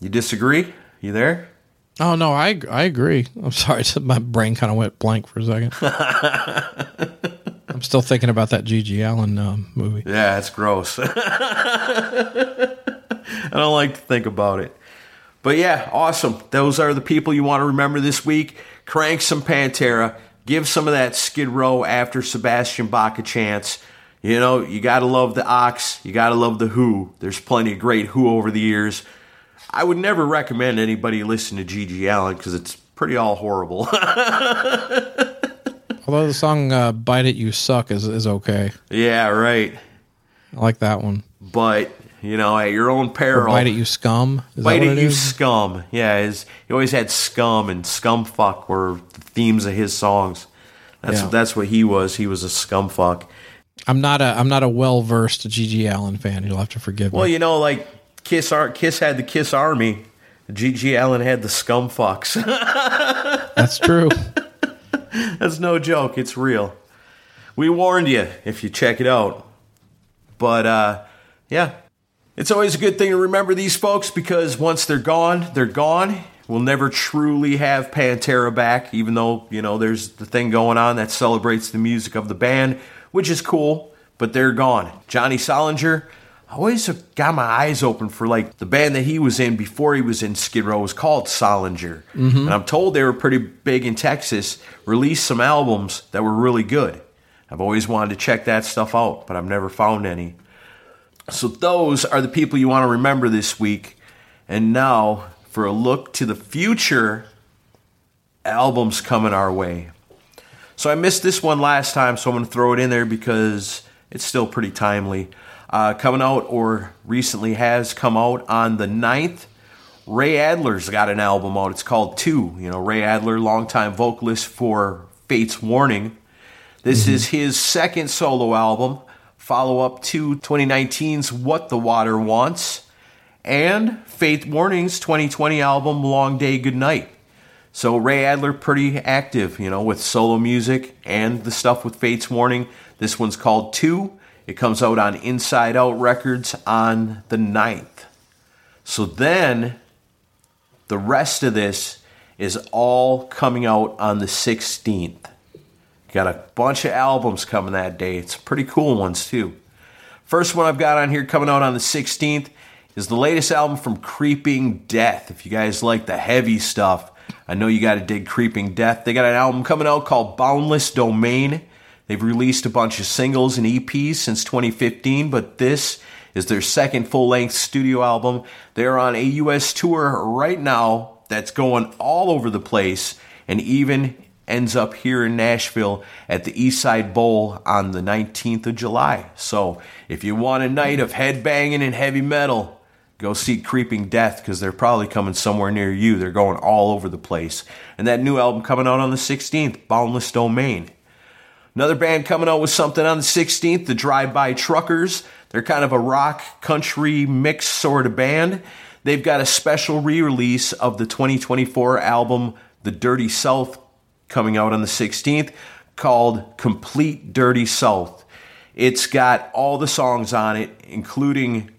You disagree? You there? Oh no, I I agree. I'm sorry, <laughs> my brain kind of went blank for a second. <laughs> I'm still thinking about that GG Allin um, movie. Yeah, it's gross. <laughs> <laughs> I don't like to think about it. But yeah, awesome. Those are the people you want to remember this week. Crank some Pantera. Give some of that Skid Row after Sebastian Bach a chance. You know, you got to love the Ox. You got to love the Who. There's plenty of great Who over the years. I would never recommend anybody listen to GG Allin because it's pretty all horrible. <laughs> Although the song uh, "Bite It You Suck" is is okay. yeah, right. I like that one. But, you know, at your own Or peril. "Bite It You Scum." Is Bite that what it, it you is? scum. Yeah, his, he always had scum and scumfuck were the themes of his songs. That's Yeah. that's what he was. He was a scumfuck. I'm not a I'm not a well versed GG Allin fan. You'll have to forgive Well, me. Well, you know, like Kiss, Ar- Kiss had the Kiss Army, GG Allin had the scum fucks. <laughs> That's true. That's no joke. It's real. We warned you if you check it out. But uh, yeah, it's always a good thing to remember these folks because once they're gone, they're gone. We'll never truly have Pantera back, even though, you know, there's the thing going on that celebrates the music of the band, which is cool, but they're gone. Johnny Solinger, I always got my eyes open for like the band that he was in before he was in Skid Row was called Solinger. Mm-hmm. And I'm told they were pretty big in Texas, released some albums that were really good. I've always wanted to check that stuff out, but I've never found any. So those are the people you want to remember this week. And now for a look to the future albums coming our way. So I missed this one last time, so I'm going to throw it in there because it's still pretty timely. Uh, coming out, or recently has come out on the 9th, Ray Alder's got an album out. It's called Two. You know, Ray Adler, longtime vocalist for Fates Warning. This mm-hmm. is his second solo album, follow up to 2019's What the Water Wants and Fates Warning's 2020 album Long Day Goodnight. So Ray Alder pretty active, you know, with solo music and the stuff with Fates Warning. This one's called 2. It comes out on Inside Out Records on the 9th. So then the rest of this is all coming out on the 16th. Got a bunch of albums coming that day. It's pretty cool ones too. First one I've got on here coming out on the 16th is the latest album from Creeping Death. If you guys like the heavy stuff, I know you got to dig Creeping Death. They got an album coming out called Boundless Domain. They've released a bunch of singles and EPs since 2015, but this is their second full length studio album. They're on a US tour right now that's going all over the place and even ends up here in Nashville at the Eastside Bowl on the 19th of July. So if you want a night of headbanging and heavy metal, go see Creeping Death because they're probably coming somewhere near you. They're going all over the place. And that new album coming out on the 16th, Boundless Domain. Another band coming out with something on the 16th, the Drive By Truckers. They're kind of a rock country mix sort of band. They've got a special re release of the 2024 album, The Dirty South, coming out on the 16th called Complete Dirty South. It's got all the songs on it, including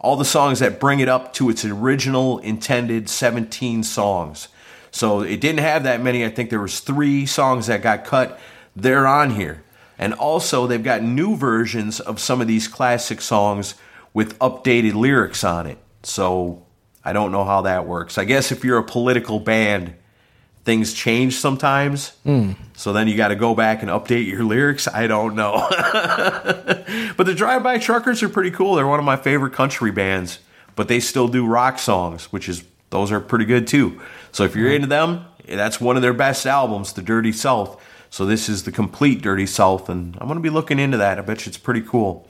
all the songs that bring it up to its original intended 17 songs. So it didn't have that many. I think there was 3 songs that got cut. They're on here. And also they've got new versions of some of these classic songs with updated lyrics on it. So I don't know how that works. I guess if you're a political band, things change sometimes. Mm. So then you got to go back and update your lyrics. I don't know. <laughs> but the Drive By Truckers are pretty cool. They're one of my favorite country bands, but they still do rock songs, which is those are pretty good too. So if you're into them, that's one of their best albums, The Dirty South. So this is the complete Dirty South, and I'm going to be looking into that. I bet you it's pretty cool.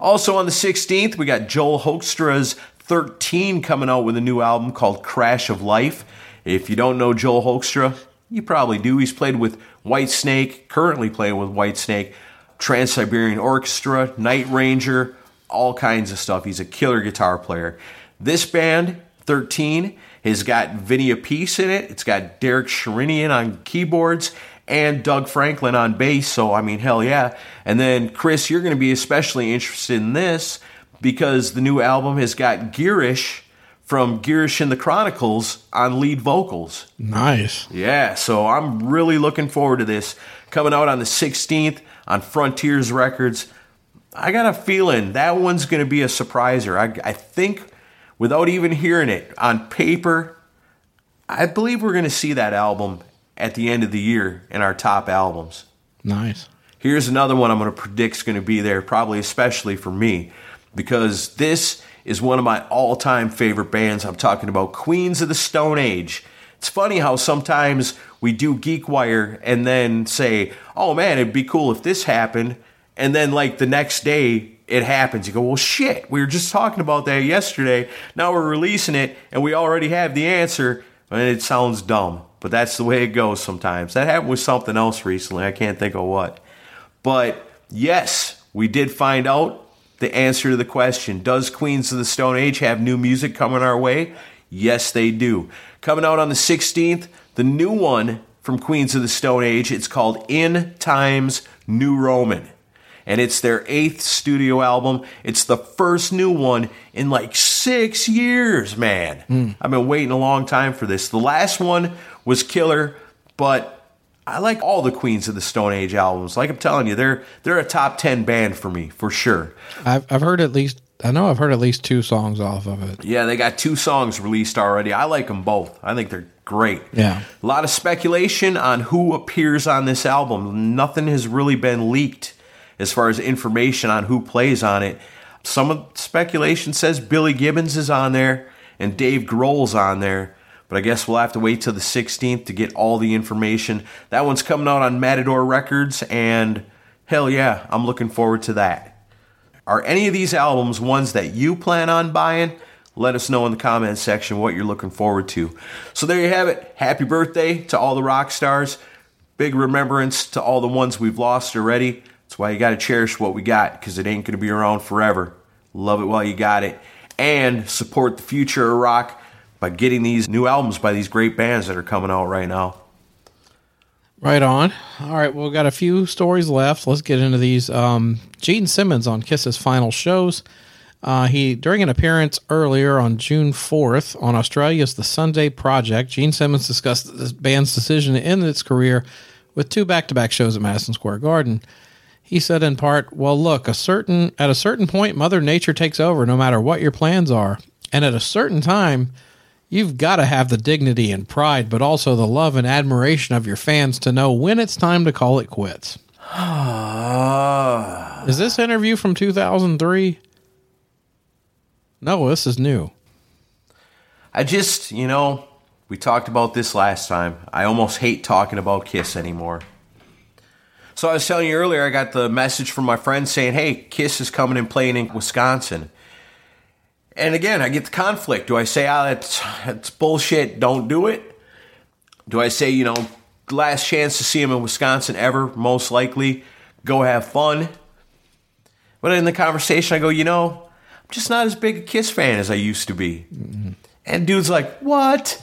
Also on the 16th, we got Joel Hoekstra's 13 coming out with a new album called Crash of Life. If you don't know Joel Hoekstra, you probably do. He's played with Whitesnake, currently playing with Whitesnake, Trans Siberian Orchestra, Night Ranger, all kinds of stuff. He's a killer guitar player. This band, 13, has got Vinny Appice in it. It's got Derek Sherinian on keyboards and Doug Franklin on bass. So, I mean, hell yeah. And then, Chris, you're going to be especially interested in this because the new album has got Girish from Girish and the Chronicles on lead vocals. Nice. Yeah, so I'm really looking forward to this. Coming out on the 16th on Frontiers Records. I got a feeling that one's going to be a surpriser. I, I think, without even hearing it on paper, I believe we're going to see that album at the end of the year in our top albums. Nice. Here's another one I'm going to predict is going to be there, probably especially for me, because this is one of my all time favorite bands. I'm talking about Queens of the Stone Age. It's funny how sometimes we do GeekWire and then say, oh man, it'd be cool if this happened. And then, like, the next day it happens. You go, well, shit, we were just talking about that yesterday. Now we're releasing it and we already have the answer. And it sounds dumb, but that's the way it goes sometimes. That happened with something else recently. I can't think of what. But yes, we did find out the answer to the question Does Queens of the Stone Age have new music coming our way? Yes, they do. Coming out on the 16th, the new one from Queens of the Stone Age. It's called In Times New Roman. And it's their eighth studio album. It's the first new one in like six years, man. Hmm. I've been waiting a long time for this. The last one was killer, but I like all the Queens of the Stone Age albums. Like I'm telling you, they're they're a top ten band for me for sure. I've I've heard at least I know I've heard at least two songs off of it. Yeah, they got two songs released already. I like them both. I think they're great. Yeah. A lot of speculation on who appears on this album. Nothing has really been leaked as far as information on who plays on it. Some of speculation says Billy Gibbons is on there and Dave Grohl's on there. But I guess we'll have to wait till the 16th to get all the information. That one's coming out on Matador Records, and hell yeah, I'm looking forward to that. Are any of these albums ones that you plan on buying? Let us know in the comments section what you're looking forward to. So there you have it. Happy birthday to all the rock stars. Big remembrance to all the ones we've lost already. That's why you got to cherish what we got because it ain't going to be around forever. Love it while you got it. And support the future of rock by getting these new albums by these great bands that are coming out right now. Right on. All right, well, we've got a few stories left. Let's get into these. Um, Gene Simmons on Kiss's final shows. Uh, he during an appearance earlier on June 4th on Australia's The Sunday Project, Gene Simmons discussed the band's decision to end its career with two back-to-back shows at Madison Square Garden. He said in part, "Well, look, a certain at a certain point, Mother Nature takes over, no matter what your plans are, and at a certain time." You've got to have the dignity and pride, but also the love and admiration of your fans to know when it's time to call it quits. <sighs> is this interview from 2003? No, this is new. I just, you know, we talked about this last time. I almost hate talking about Kiss anymore. So I was telling you earlier, I got the message from my friend saying, hey, Kiss is coming and playing in Wisconsin. And again, I get the conflict. Do I say, ah, oh, that's it's bullshit, don't do it? Do I say, you know, last chance to see him in Wisconsin ever, most likely, go have fun? But in the conversation, I go, you know, I'm just not as big a Kiss fan as I used to be. Mm-hmm. And dude's like, what?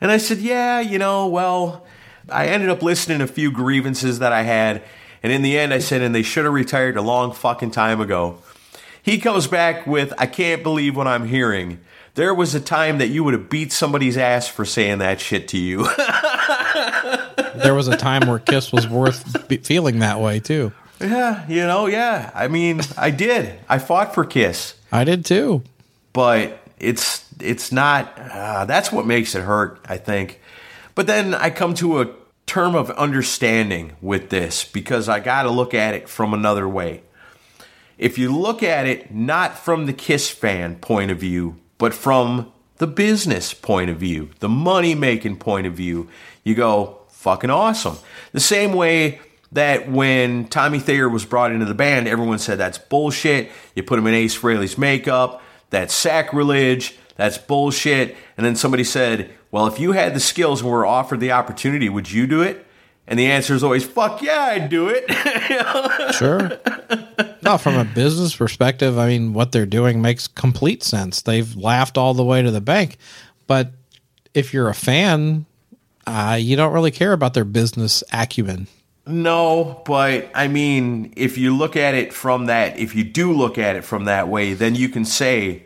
And I said, yeah, you know, well, I ended up listening to a few grievances that I had. And in the end, I said, and they should have retired a long fucking time ago. He comes back with, I can't believe what I'm hearing. There was a time that you would have beat somebody's ass for saying that shit to you. <laughs> there was a time where Kiss was worth feeling that way, too. Yeah, you know, yeah. I mean, I did. I fought for Kiss. I did too. But it's it's not. Uh, that's what makes it hurt. I think. But then I come to a term of understanding with this because I got to look at it from another way. If you look at it not from the Kiss fan point of view, but from the business point of view, the money making point of view, you go, fucking awesome. The same way that when Tommy Thayer was brought into the band, everyone said that's bullshit. You put him in Ace Frehley's makeup, that's sacrilege, that's bullshit. And then somebody said, well, if you had the skills and were offered the opportunity, would you do it? And the answer is always, fuck yeah, I'd do it. <laughs> sure. No, from a business perspective, I mean, what they're doing makes complete sense. They've laughed all the way to the bank. But if you're a fan, uh, you don't really care about their business acumen. No, but I mean, if you look at it from that, if you do look at it from that way, then you can say,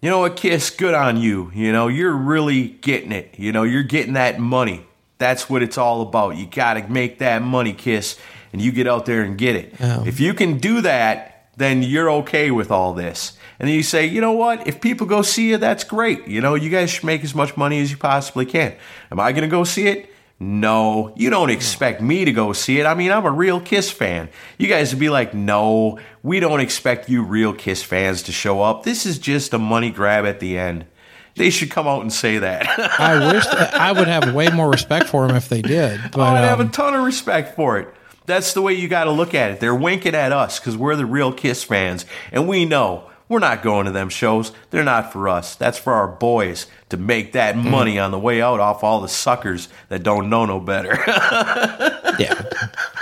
you know what, Kiss, good on you. You know, you're really getting it. You know, you're getting that money. That's what it's all about. You got to make that money, Kiss, and you get out there and get it. Oh. If you can do that, then you're okay with all this. And then you say, you know what? If people go see you, that's great. You know, you guys should make as much money as you possibly can. Am I going to go see it? No, you don't expect me to go see it. I mean, I'm a real Kiss fan. You guys would be like, no, we don't expect you real Kiss fans to show up. This is just a money grab at the end. They should come out and say that. I wish that I would have way more respect for them if they did. <laughs> But, oh, I'd have um, a ton of respect for it. That's the way you got to look at it. They're winking at us because we're the real Kiss fans, and we know we're not going to them shows. They're not for us. That's for our boys to make that Mm-hmm. money on the way out off all the suckers that don't know no better. <laughs> yeah,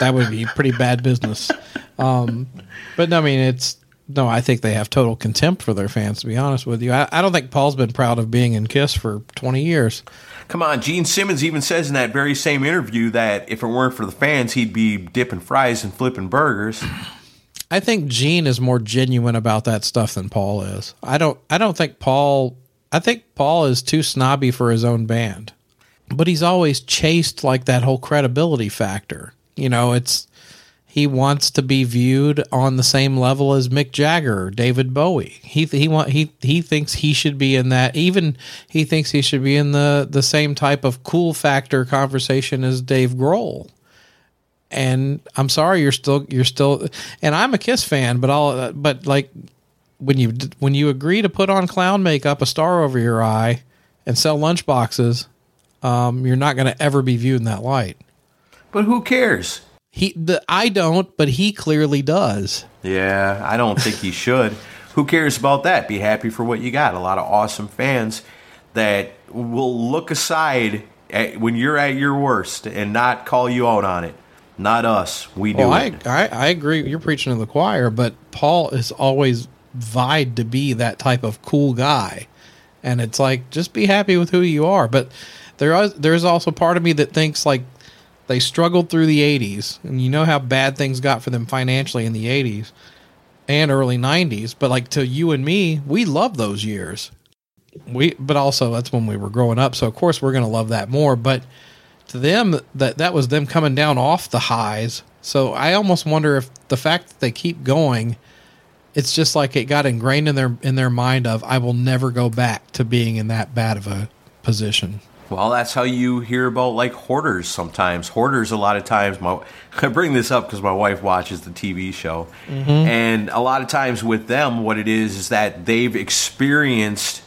that would be pretty bad business. Um, but I mean, it's no, I think they have total contempt for their fans. To be honest with you, I, I don't think Paul's been proud of being in Kiss for twenty years. Come on, Gene Simmons even says in that very same interview that if it weren't for the fans, he'd be dipping fries and flipping burgers. I think Gene is more genuine about that stuff than Paul is. I don't. I don't think Paul. I think Paul is too snobby for his own band, but he's always chased like that whole credibility factor. You know, it's he wants to be viewed on the same level as Mick Jagger David Bowie. He he want he he thinks he should be in that. Even he thinks he should be in the the same type of cool factor conversation as Dave Grohl. And I'm sorry, you're still you're still. And I'm a Kiss fan, but I'll but like when you when you agree to put on clown makeup, a star over your eye, and sell lunch boxes, um, you're not going to ever be viewed in that light. But who cares? He, the, I don't, but he clearly does. Yeah, I don't think he should. Who cares about that? Be happy for what you got. A lot of awesome fans that will look aside at, when you're at your worst and not call you out on it. Not us. We do oh, Well, it. I, I I agree. You're preaching to the choir, but Paul is always vied to be that type of cool guy, and it's like just be happy with who you are. But there is there's also part of me that thinks like they struggled through the '80s, and you know how bad things got for them financially in the '80s and early '90s. But like to you and me, we love those years. We but also that's when we were growing up, so of course we're gonna love that more. But to them that that was them coming down off the highs. So I almost wonder if the fact that they keep going, it's just like it got ingrained in their in their mind of I will never go back to being in that bad of a position. Well, that's how you hear about like hoarders sometimes. Hoarders, a lot of times, my <laughs> I bring this up because my wife watches the TV show, mm-hmm. and a lot of times with them, what it is is that they've experienced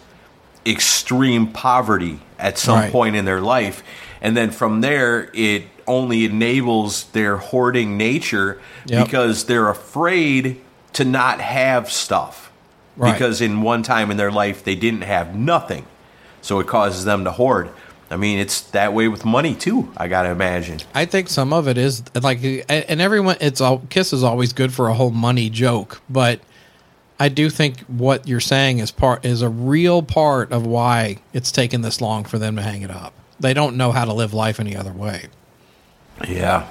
extreme poverty at some Right. point in their life, and then from there, it only enables their hoarding nature Yep. because they're afraid to not have stuff Right. because in one time in their life they didn't have nothing. So it causes them to hoard. I mean, it's that way with money too, I got to imagine. I think some of it is like, and everyone, it's all Kiss is always good for a whole money joke, but I do think what you're saying is part is a real part of why it's taken this long for them to hang it up. They don't know how to live life any other way. Yeah.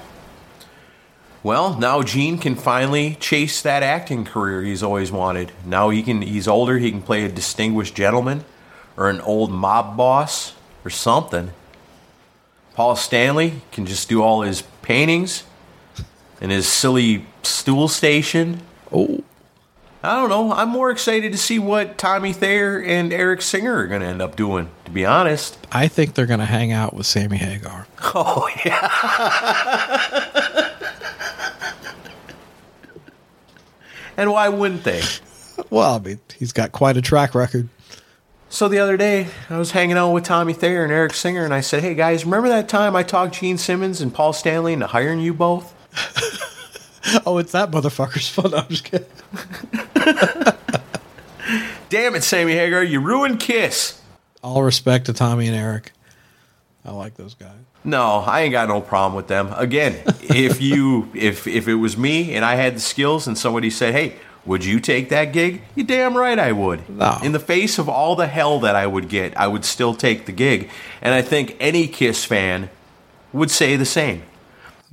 Well, now Gene can finally chase that acting career he's always wanted. Now he can he's older, he can play a distinguished gentleman or an old mob boss or something. Paul Stanley can just do all his paintings and his silly stool station. Oh, I don't know. I'm more excited to see what Tommy Thayer and Eric Singer are going to end up doing, to be honest. I think they're going to hang out with Sammy Hagar. <laughs> Oh, yeah. <laughs> and why wouldn't they? Well, I mean, he's got quite a track record. So the other day, I was hanging out with Tommy Thayer and Eric Singer, and I said, Hey guys, remember that time I talked Gene Simmons and Paul Stanley into hiring you both? <laughs> Oh, it's that motherfucker's fun. I'm just kidding. <laughs> Damn it, Sammy Hagar, you ruined Kiss. All respect to Tommy and Eric. I like those guys. No, I ain't got no problem with them. Again, if you if if it was me and I had the skills and somebody said, "Hey, would you take that gig?" You damn right I would. No. In the face of all the hell that I would get, I would still take the gig. And I think any Kiss fan would say the same.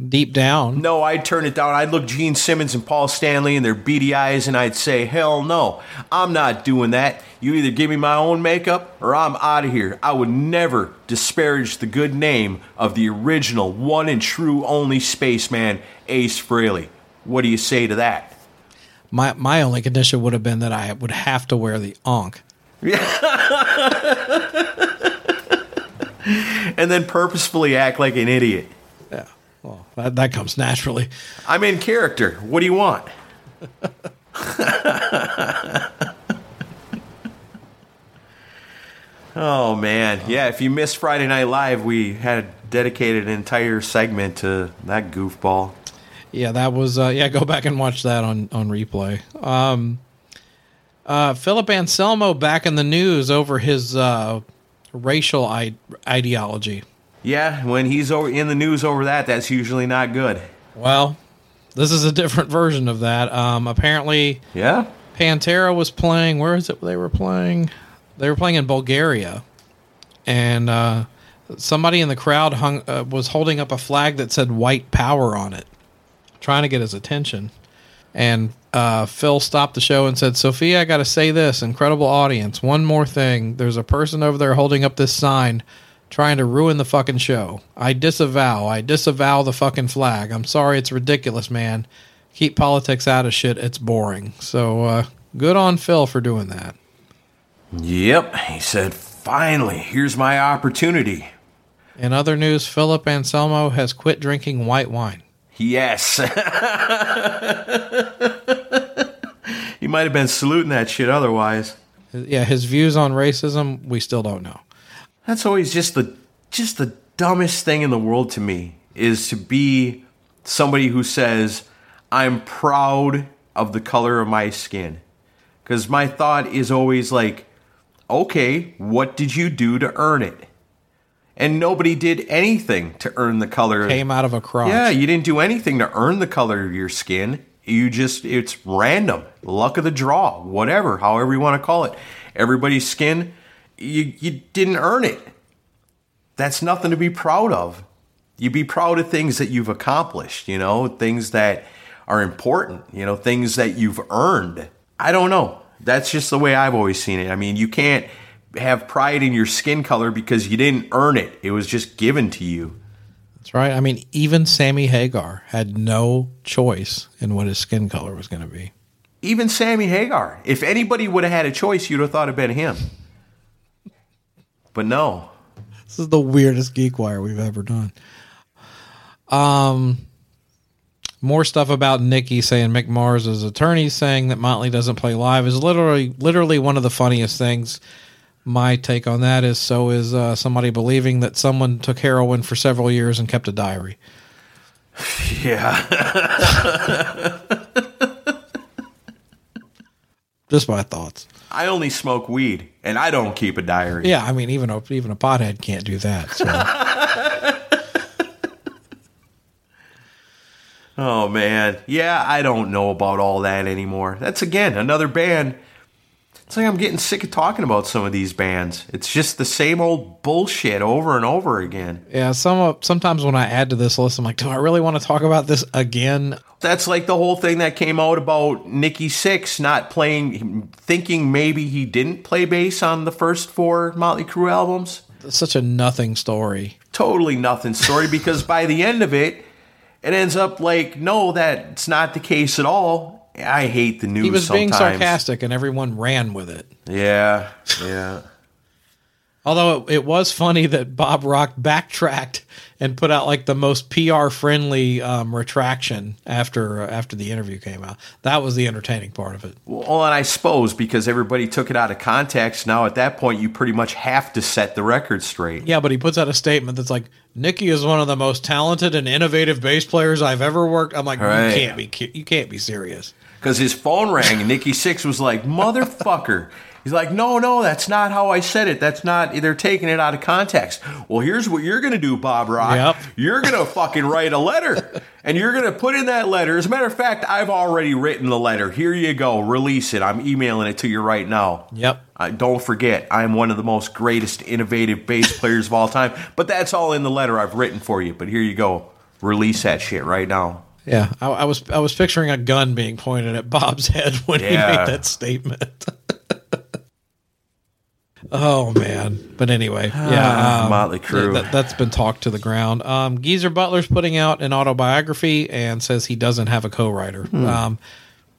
Deep down, No, I'd turn it down. I'd look Gene Simmons and Paul Stanley in their beady eyes and I'd say, hell no, I'm not doing that. You either give me my own makeup or I'm out of here. I would never disparage the good name of the original one and true only spaceman, Ace Frehley. What do you say to that? My my only condition would have been that I would have to wear the ankh. <laughs> And then purposefully act like an idiot. Yeah, well, that, that comes naturally. I'm in character. What do you want? <laughs> oh man, yeah. If you missed Friday Night Live, we had dedicated an entire segment to that goofball. Yeah, that was uh, yeah. Go back and watch that on on replay. Um, uh, Philip Anselmo back in the news over his uh, racial I- ideology. Yeah, when he's over in the news over that, that's usually not good. Well, this is a different version of that. Um, apparently, Yeah. Pantera was playing. Where is it? They were playing. They were playing in Bulgaria, and uh, somebody in the crowd hung uh, was holding up a flag that said "White Power" on it, trying to get his attention. And uh, Phil stopped the show and said, "Sofia, I got to say this, incredible audience. One more thing. There's a person over there holding up this sign." Trying to ruin the fucking show. I disavow. I disavow the fucking flag. I'm sorry. It's ridiculous, man keep politics out of shit. It's boring. So uh, good on Phil for doing that. Yep, he said, finally, here's my opportunity. In other news, Philip Anselmo has quit drinking white wine. Yes. <laughs> he might have been saluting that shit otherwise. Yeah, his views on racism, we still don't know. That's always just the just the dumbest thing in the world to me is to be somebody who says I'm proud of the color of my skin. Because my thought is always like, okay, what did you do to earn it? And nobody did anything to earn the color. Came out of a crotch. Yeah, you didn't do anything to earn the color of your skin. You just, it's random, luck of the draw, whatever, however you want to call it. Everybody's skin, you, you didn't earn it. That's nothing to be proud of. You be proud of things that you've accomplished, you know, things that are important, you know, things that you've earned. I don't know. That's just the way I've always seen it. I mean, you can't have pride in your skin color because you didn't earn it, it was just given to you. That's right. I mean, even Sammy Hagar had no choice in what his skin color was going to be. Even Sammy Hagar. If anybody would have had a choice, you'd have thought it'd been him. But no. This is the weirdest geek wire we've ever done. Um, more stuff about Nikki saying Mick Mars' attorney saying that Motley doesn't play live is literally literally one of the funniest things. My take on that is so is uh, somebody believing that someone took heroin for several years and kept a diary. <laughs> Yeah. <laughs> Just my thoughts. I only smoke weed and I don't keep a diary. Yeah, I mean even a even a pothead can't do that. So. <laughs> Oh man, yeah, I don't know about all that anymore. That's again another band. It's like I'm getting sick of talking about some of these bands. It's just the same old bullshit over and over again. Yeah, some sometimes when I add to this list, I'm like, do I really want to talk about this again? That's like the whole thing that came out about Nikki Sixx not playing, thinking maybe he didn't play bass on the first four Motley Crue albums. It's such a nothing story. Totally nothing story because by the end of it it ends up like, no, that's not the case at all. I hate the news. He was sometimes. being sarcastic, and everyone ran with it. Yeah, yeah. <laughs> Although it, it, was funny that Bob Rock backtracked and put out like the most PR friendly um, retraction after uh, after the interview came out. That was the entertaining part of it. Well, and I suppose because everybody took it out of context, now at that point you pretty much have to set the record straight. Yeah, but he puts out a statement that's like, "Nikki is one of the most talented and innovative bass players I've ever worked." I'm like, right. you can't be you can't be serious. Because his phone rang and Nikki Sixx was like, "Motherfucker." He's like, no, no, that's not how I said it. That's not, they're taking it out of context. Well, here's what you're going to do, Bob Rock. Yep. You're going to fucking write a letter and you're going to put in that letter. As a matter of fact, I've already written the letter. Here you go. Release it. I'm emailing it to you right now. Yep. Uh, don't forget, I'm one of the most greatest innovative bass players of all time. But that's all in the letter I've written for you. But here you go. Release that shit right now. Yeah, I, I was I was picturing a gun being pointed at Bob's head when yeah. he made that statement. <laughs> Oh man! But anyway, yeah, um, Motley Crue. That, has been talked to the ground. Um, Geezer Butler's putting out an autobiography and says he doesn't have a co-writer. Hmm. Um,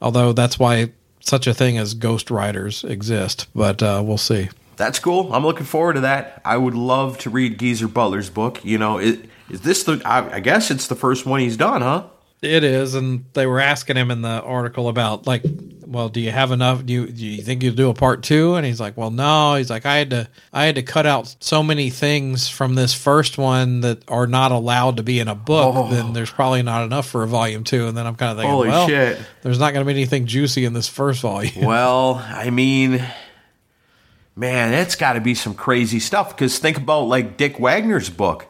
although that's why such a thing as ghost writers exist. But uh, we'll see. That's cool. I'm looking forward to that. I would love to read Geezer Butler's book. You know, is this the? I, I guess it's the first one he's done, huh? It is, and they were asking him in the article about like, well, do you have enough? Do you do you think you'll do a part two? And he's like, well, no. He's like, I had to I had to cut out so many things from this first one that are not allowed to be in a book. Oh. Then there's probably not enough for a volume two. And then I'm kind of thinking, holy well, shit, there's not going to be anything juicy in this first volume. <laughs> Well, I mean, man, that's got to be some crazy stuff. Because think about like Dick Wagner's book.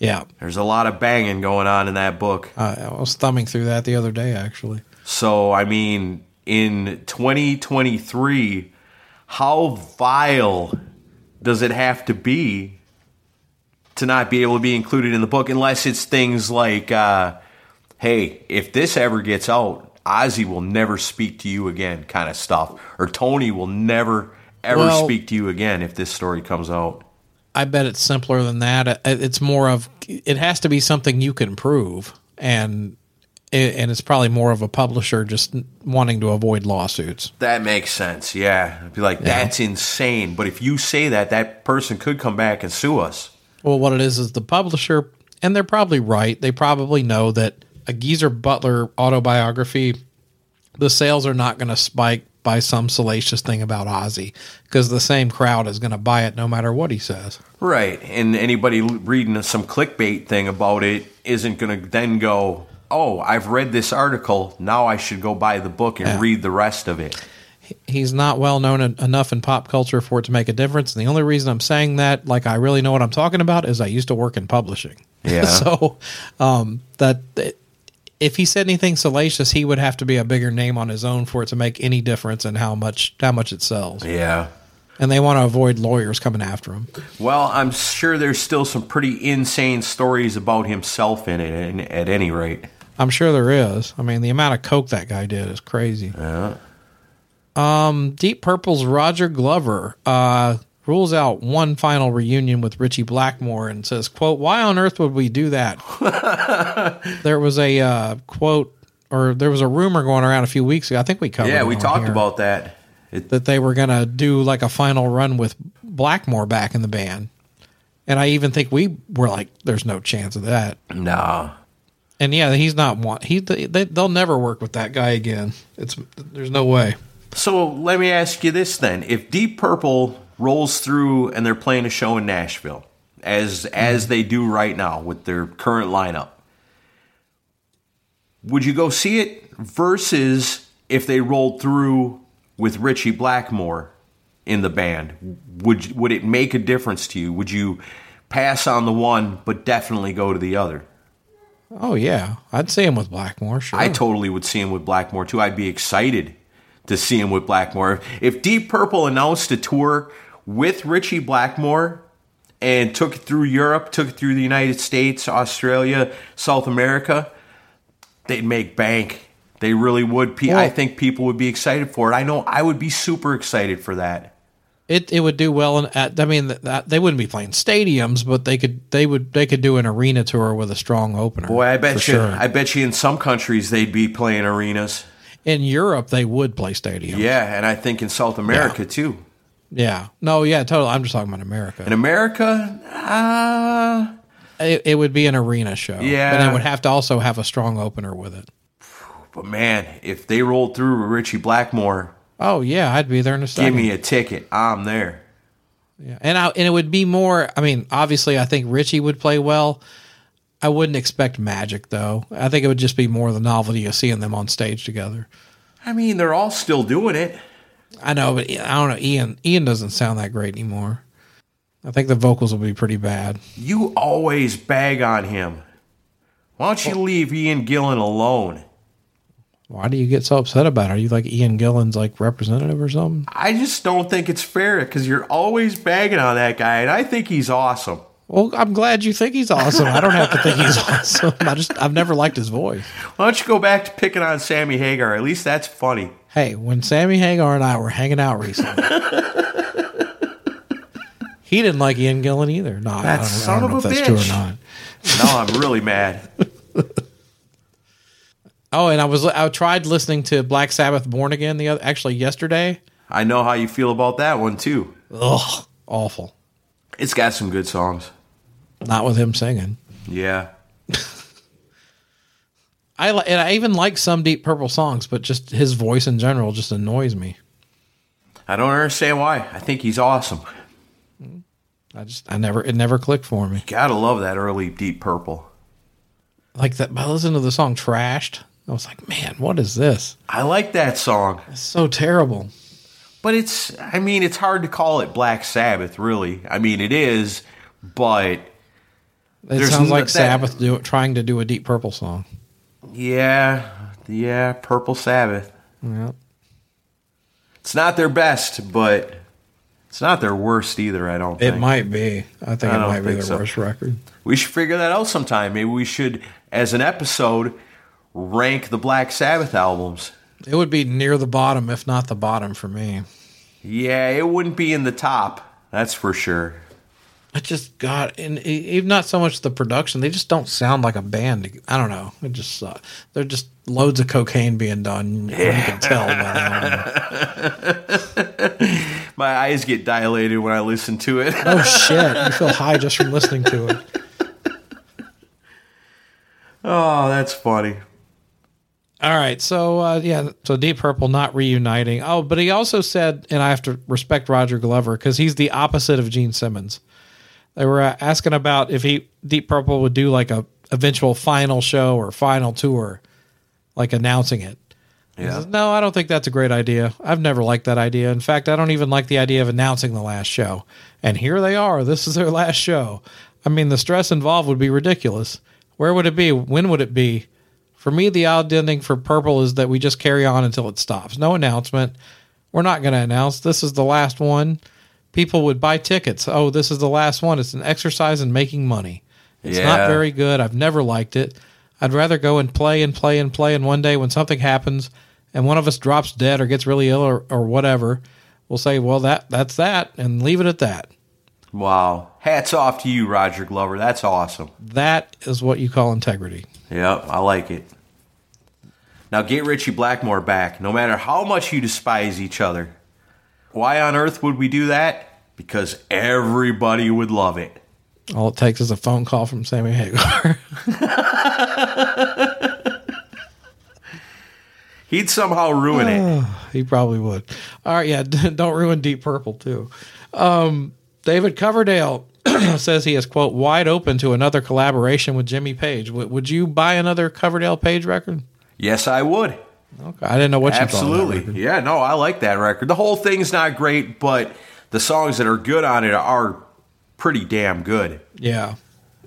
Yeah. There's a lot of banging going on in that book. Uh, I was thumbing through that the other day, actually. So, I mean, in 2023, how vile does it have to be to not be able to be included in the book unless it's things like, uh, hey, if this ever gets out, Ozzy will never speak to you again, kind of stuff. Or Tony will never, ever Well- speak to you again if this story comes out. I bet it's simpler than that. Uh, uh, it's more of it has to be something you can prove, and and it's probably more of a publisher just wanting to avoid lawsuits. That makes sense. Yeah. I'd be like, that's insane. But if you say that, that person could come back and sue us. Well, what it is is the publisher, and they're probably right. They probably know that a Geezer Butler autobiography, the sales are not going to spike by some salacious thing about Ozzy because the same crowd is going to buy it no matter what he says. Right. And anybody reading some clickbait thing about it isn't going to then go, oh, I've read this article. Now I should go buy the book and Yeah. read the rest of it. he's not well known en- enough in pop culture for it to make a difference. And the only reason I'm saying that, like I really know what I'm talking about, is I used to work in publishing. Yeah. <laughs> so um, that if he said anything salacious, he would have to be a bigger name on his own for it to make any difference in how much how much it sells. Yeah. And they want to avoid lawyers coming after him. Well, I'm sure there's still some pretty insane stories about himself in it, and- at any rate. I'm sure there is. I mean, the amount of coke that guy did is crazy. Yeah. Um, Deep Purple's Roger Glover uh, rules out one final reunion with Richie Blackmore and says, "quote Why on earth would we do that?" <laughs> there was a uh, quote, or there was a rumor going around a few weeks ago. I think we covered. Yeah, we talked here, about that. It, that they were gonna do like a final run with Blackmore back in the band, and I even think we were like, "There's no chance of that." nah. And yeah, he's not one. He they, they'll never work with that guy again. It's there's no way. So let me ask you this then: If Deep Purple rolls through and they're playing a show in Nashville, as as they do right now with their current lineup, would you go see it? Versus if they rolled through with Richie Blackmore in the band, would would it make a difference to you? Would you pass on the one but definitely go to the other? Oh yeah, I'd see him with Blackmore. Sure, I totally would see him with Blackmore too. I'd be excited to see him with Blackmore. If Deep Purple announced a tour with Richie Blackmore and took it through Europe, took it through the United States, Australia, South America, they'd make bank. They really would. Pe- I think people would be excited for it. I know I would be super excited for that. It it would do well in at, I mean that, they wouldn't be playing stadiums, but they could they would they could do an arena tour with a strong opener. Boy, I bet you. sure. I bet you in some countries they'd be playing arenas. in Europe they would play stadiums. Yeah, and I think in South America too. Yeah. No, yeah, totally. I'm just talking about America. In America, uh, It, it would be an arena show. Yeah. But it would have to also have a strong opener with it. But man, if they rolled through with Richie Blackmore, Oh yeah, I'd be there in a second. give me a ticket. I'm there. Yeah. And I, and it would be more I mean, obviously I think Richie would play well. I wouldn't expect magic though. I think it would just be more the novelty of seeing them on stage together. I mean, they're all still doing it. I know, but I don't know. Ian Ian doesn't sound that great anymore. I think the vocals will be pretty bad. You always bag on him. Why don't you leave Ian Gillan alone? Why do you get so upset about it? Are you like Ian Gillan's like representative or something? I just don't think it's fair because you're always bagging on that guy, and I think he's awesome. Well, I'm glad you think he's awesome. I don't have to think he's <laughs> awesome. I just I've never liked his voice. Why don't you go back to picking on Sammy Hagar? At least that's funny. Hey, when Sammy Hagar and I were hanging out recently, he didn't like Ian Gillan either. No, I That don't, I son don't know of if a that's true or bitch. not. Now I'm really mad. <laughs> Oh, and I was I tried listening to Black Sabbath Born Again the other actually yesterday. I know how you feel about that one too. Ugh, awful. It's got some good songs. Not with him singing. Yeah. <laughs> I li- and I even like some Deep Purple songs, but just his voice in general just annoys me. I don't understand why. I think he's awesome. I just I never it never clicked for me. Gotta love that early Deep Purple. Like that. I listened to the song "Trashed." I was like, man, what is this? I like that song. It's so terrible. But it's, I mean, it's hard to call it Black Sabbath, really. I mean, it is, but It sounds like that- Sabbath do, trying to do a Deep Purple song. Yeah, yeah, Purple Sabbath. Yeah. It's not their best, but it's not their worst either. I don't. It think. might be. I think I it might be their so. worst record. We should figure that out sometime. Maybe we should, as an episode, rank the Black Sabbath albums. It would be near the bottom, if not the bottom, for me. Yeah, it wouldn't be in the top. That's for sure. I just got, and even not so much the production. They just don't sound like a band. I don't know. It just uh, they're just loads of cocaine being done. You can tell. <laughs> My eyes get dilated when I listen to it. oh shit! You feel high just from listening to it. oh, that's funny. All right, so uh, yeah, so Deep Purple not reuniting. Oh, but he also said, and I have to respect Roger Glover because he's the opposite of Gene Simmons. They were uh, asking about if he Deep Purple would do like a eventual final show or final tour, like announcing it. He Yeah. says, no, I don't think that's a great idea. I've never liked that idea. In fact, I don't even like the idea of announcing the last show. And here they are. This is their <laughs> last show. I mean, the stress involved would be ridiculous. Where would it be? When would it be? For me, the odd ending for Purple is that we just carry on until it stops. No announcement. We're not going to announce. This is the last one. People would buy tickets. Oh, this is the last one. It's an exercise in making money. It's not very good. I've never liked it. I'd rather go and play and play and play. And one day when something happens and one of us drops dead or gets really ill or, or whatever, we'll say, well, that that's that and leave it at that. Wow. Hats off to you, Roger Glover. That's awesome. That is what you call integrity. Yep, I like it. Now get Richie Blackmore back, no matter how much you despise each other. Why on earth would we do that? Because everybody would love it. All it takes is a phone call from Sammy Hagar. <laughs> He'd somehow ruin it. he probably would. All right, yeah, <laughs> don't ruin Deep Purple too. Um, David Coverdale <clears throat> says he is quote wide open to another collaboration with Jimmy Page. W- would you buy another Coverdale Page record? Yes, I would. Okay, I didn't know what you thought. Absolutely. Yeah, no, I like that record. The whole thing's not great, but the songs that are good on it are pretty damn good. Yeah,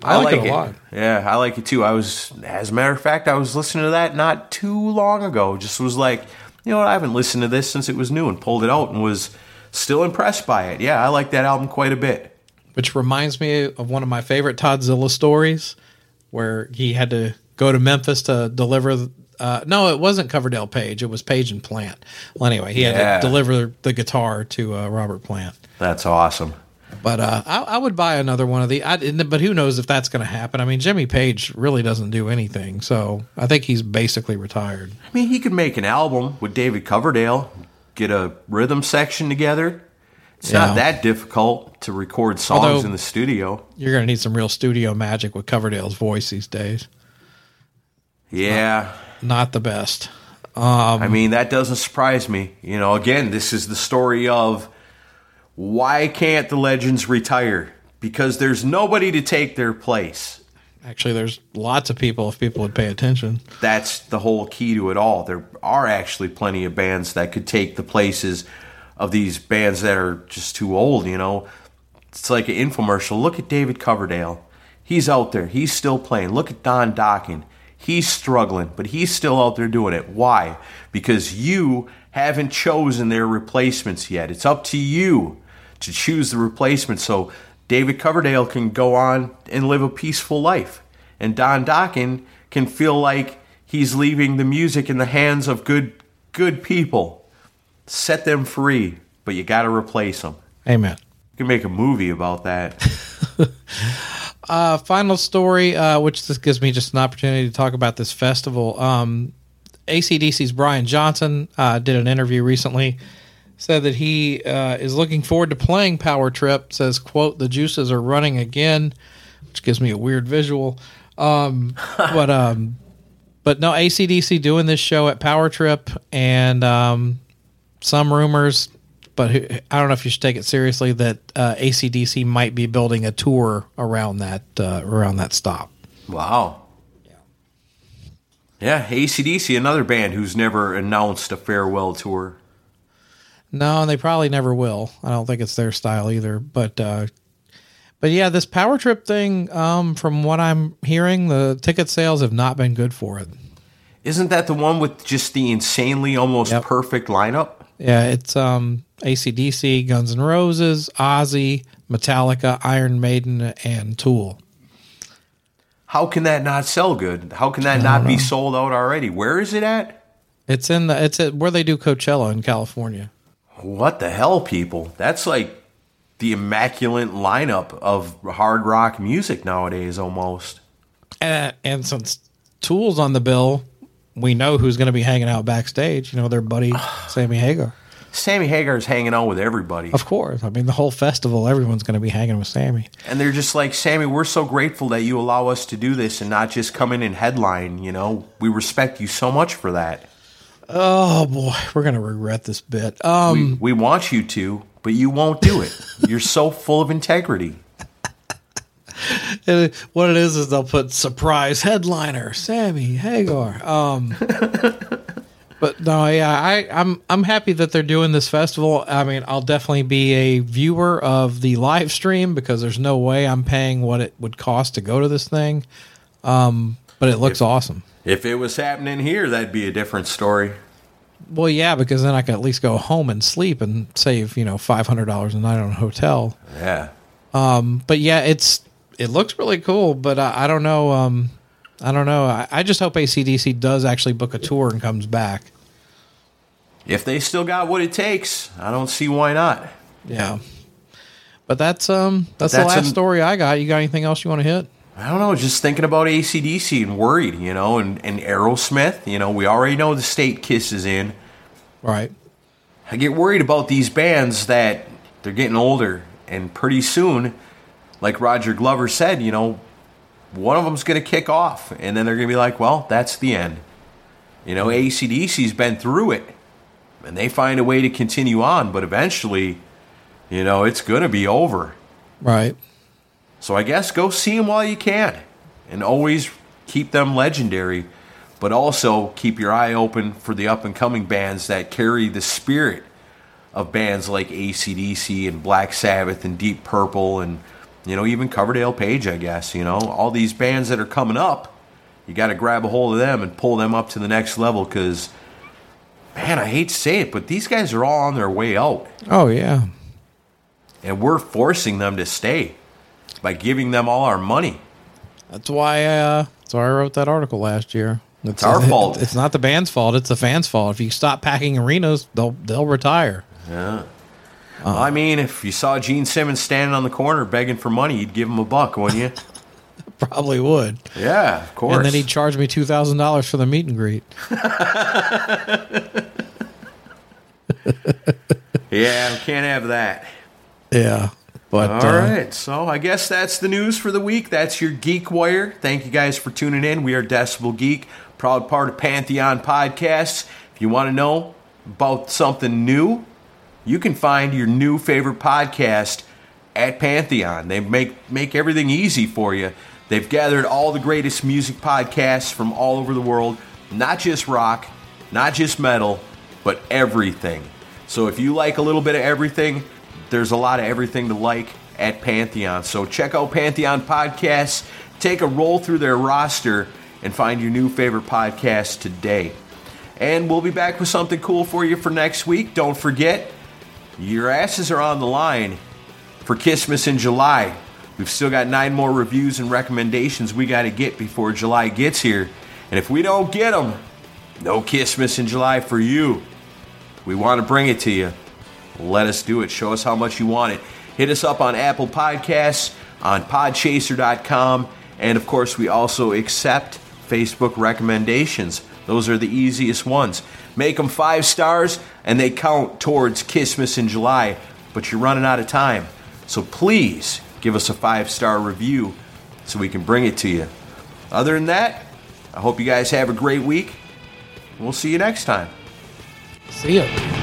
I, like, it a lot. Yeah, I like it too. I was, as a matter of fact, I was listening to that not too long ago. Just was like, you know what? I haven't listened to this since it was new, and pulled it out and was still impressed by it. Yeah, I like that album quite a bit. which reminds me of one of my favorite Toddzilla stories, where he had to go to Memphis to deliver. Uh, no, it wasn't Coverdale Page; it was Page and Plant. Well, anyway, he had to deliver the guitar to uh, Robert Plant. That's awesome. But uh, I, I would buy another one of the. I, but who knows if that's going to happen? I mean, Jimmy Page really doesn't do anything, so I think he's basically retired. I mean, he could make an album with David Coverdale, get a rhythm section together. It's Yeah. not that difficult to record songs Although- in the studio. You're going to need some real studio magic with Coverdale's voice these days. Yeah. Not the best. Um, I mean, that doesn't surprise me. You know, again, this is the story of why can't the legends retire? Because there's nobody to take their place. Actually, there's lots of people if people would pay attention. That's the whole key to it all. There are actually plenty of bands that could take the places of these bands that are just too old, you know. It's like an infomercial. Look at David Coverdale. He's out there. He's still playing. Look at Don Dokken. He's struggling, but he's still out there doing it. Why? Because you haven't chosen their replacements yet. It's up to you to choose the replacement so David Coverdale can go on and live a peaceful life. And Don Dokken can feel like he's leaving the music in the hands of good good people. Set them free, but you got to replace them. Amen. You can make a movie about that. <laughs> Uh, final story, uh, which this gives me just an opportunity to talk about this festival. Um, ACDC's Brian Johnson uh, did an interview recently, said that he uh, is looking forward to playing Power Trip. Says, "quote The juices are running again," which gives me a weird visual. Um, <laughs> but um, but no, ACDC doing this show at Power Trip, and um, some rumors, but who, I don't know if you should take it seriously that uh, ACDC might be building a tour around that uh, around that stop. wow. Yeah, yeah, ACDC, another band who's never announced a farewell tour. No, and they probably never will. I don't think it's their style either. But uh, but yeah, this Power Trip thing, um, from what I'm hearing, the ticket sales have not been good for it. Isn't that the one with just the insanely almost Yep. perfect lineup? Yeah, it's um ACDC, Guns N' Roses, Ozzy, Metallica, Iron Maiden, and Tool. How can that not sell good? How can that not be sold out already? Where is it at? It's in the it's at where they do Coachella in California. What the hell, people? That's like the immaculate lineup of hard rock music nowadays, almost. And, and since Tool's on the bill, we know who's going to be hanging out backstage. You know, their buddy <sighs> Sammy Hagar. Sammy Hagar's hanging out with everybody. Of course. I mean, the whole festival, everyone's going to be hanging with Sammy. And they're just like, Sammy, we're so grateful that you allow us to do this and not just come in and headline. You know, we respect you so much for that. Oh boy, we're going to regret this bit. Um, We want you to, but you won't do it. <laughs> You're so full of integrity. it- what it is is they'll put surprise headliner Sammy Hagar. Um, <laughs> but no, yeah, I, I'm I'm happy that they're doing this festival. I mean, I'll definitely be a viewer of the live stream because there's no way I'm paying what it would cost to go to this thing. Um, but it looks awesome. If it was happening here, that'd be a different story. Well, yeah, because then I could at least go home and sleep and save you know five hundred dollars a night on a hotel. Yeah. but yeah, it's it looks really cool, but I, I don't know. Um, I don't know. I, I just hope ACDC does actually book a tour and comes back. If they still got what it takes, I don't see why not. Yeah, but that's um that's, That's the last an- story I got. You got anything else you want to hit? I don't know, just thinking about ACDC and worried, you know, and, and Aerosmith, you know, we already know the state Kiss is in. Right. I get worried about these bands that they're getting older, and pretty soon, like Roger Glover said, you know, one of them's going to kick off, and then they're going to be like, well, that's the end. You know, ACDC's been through it, and they find a way to continue on, but eventually, you know, it's going to be over. Right. So I guess go see them while you can, and always keep them legendary, but also keep your eye open for the up and coming bands that carry the spirit of bands like ACDC and Black Sabbath and Deep Purple and you know even Coverdale Page. I guess you know all these bands that are coming up. You got to grab a hold of them and pull them up to the next level because. Man, I hate to say it, but these guys are all on their way out Oh yeah. and we're forcing them to stay by giving them all our money. That's why. Uh, that's why I wrote that article last year. It's, our <laughs> fault. It's not the band's fault. It's the fans' fault. If you stop packing arenas, they'll they'll retire. I mean, if you saw Gene Simmons standing on the corner begging for money, you'd give him a buck, wouldn't you? <laughs> Probably would. yeah, of course. And then he'd charge me two thousand dollars for the meet and greet. <laughs> yeah, can't have that. Yeah. But All uh, right, so I guess that's the news for the week. That's your Geek Wire. Thank you guys for tuning in. We are Decibel Geek, proud part of Pantheon Podcasts. If you want to know about something new, you can find your new favorite podcast at Pantheon. They make make everything easy for you. They've gathered all the greatest music podcasts from all over the world, not just rock, not just metal, but everything. So if you like a little bit of everything, there's a lot of everything to like at Pantheon. So check out Pantheon Podcasts, take a roll through their roster, and find your new favorite podcast today. And we'll be back with something cool for you for next week. Don't forget, your asses are on the line for Christmas in July. We've still got nine more reviews and recommendations we got to get before July gets here. And if we don't get them, no Christmas in July for you. We want to bring it to you. Let us do it. Show us how much you want it. Hit us up on Apple Podcasts, on podchaser.com, and of course, we also accept Facebook recommendations. Those are the easiest ones. Make them five stars, and they count towards Christmas in July, but you're running out of time. So please give us a five star review so we can bring it to you. Other than that, I hope you guys have a great week. We'll see you next time. see ya.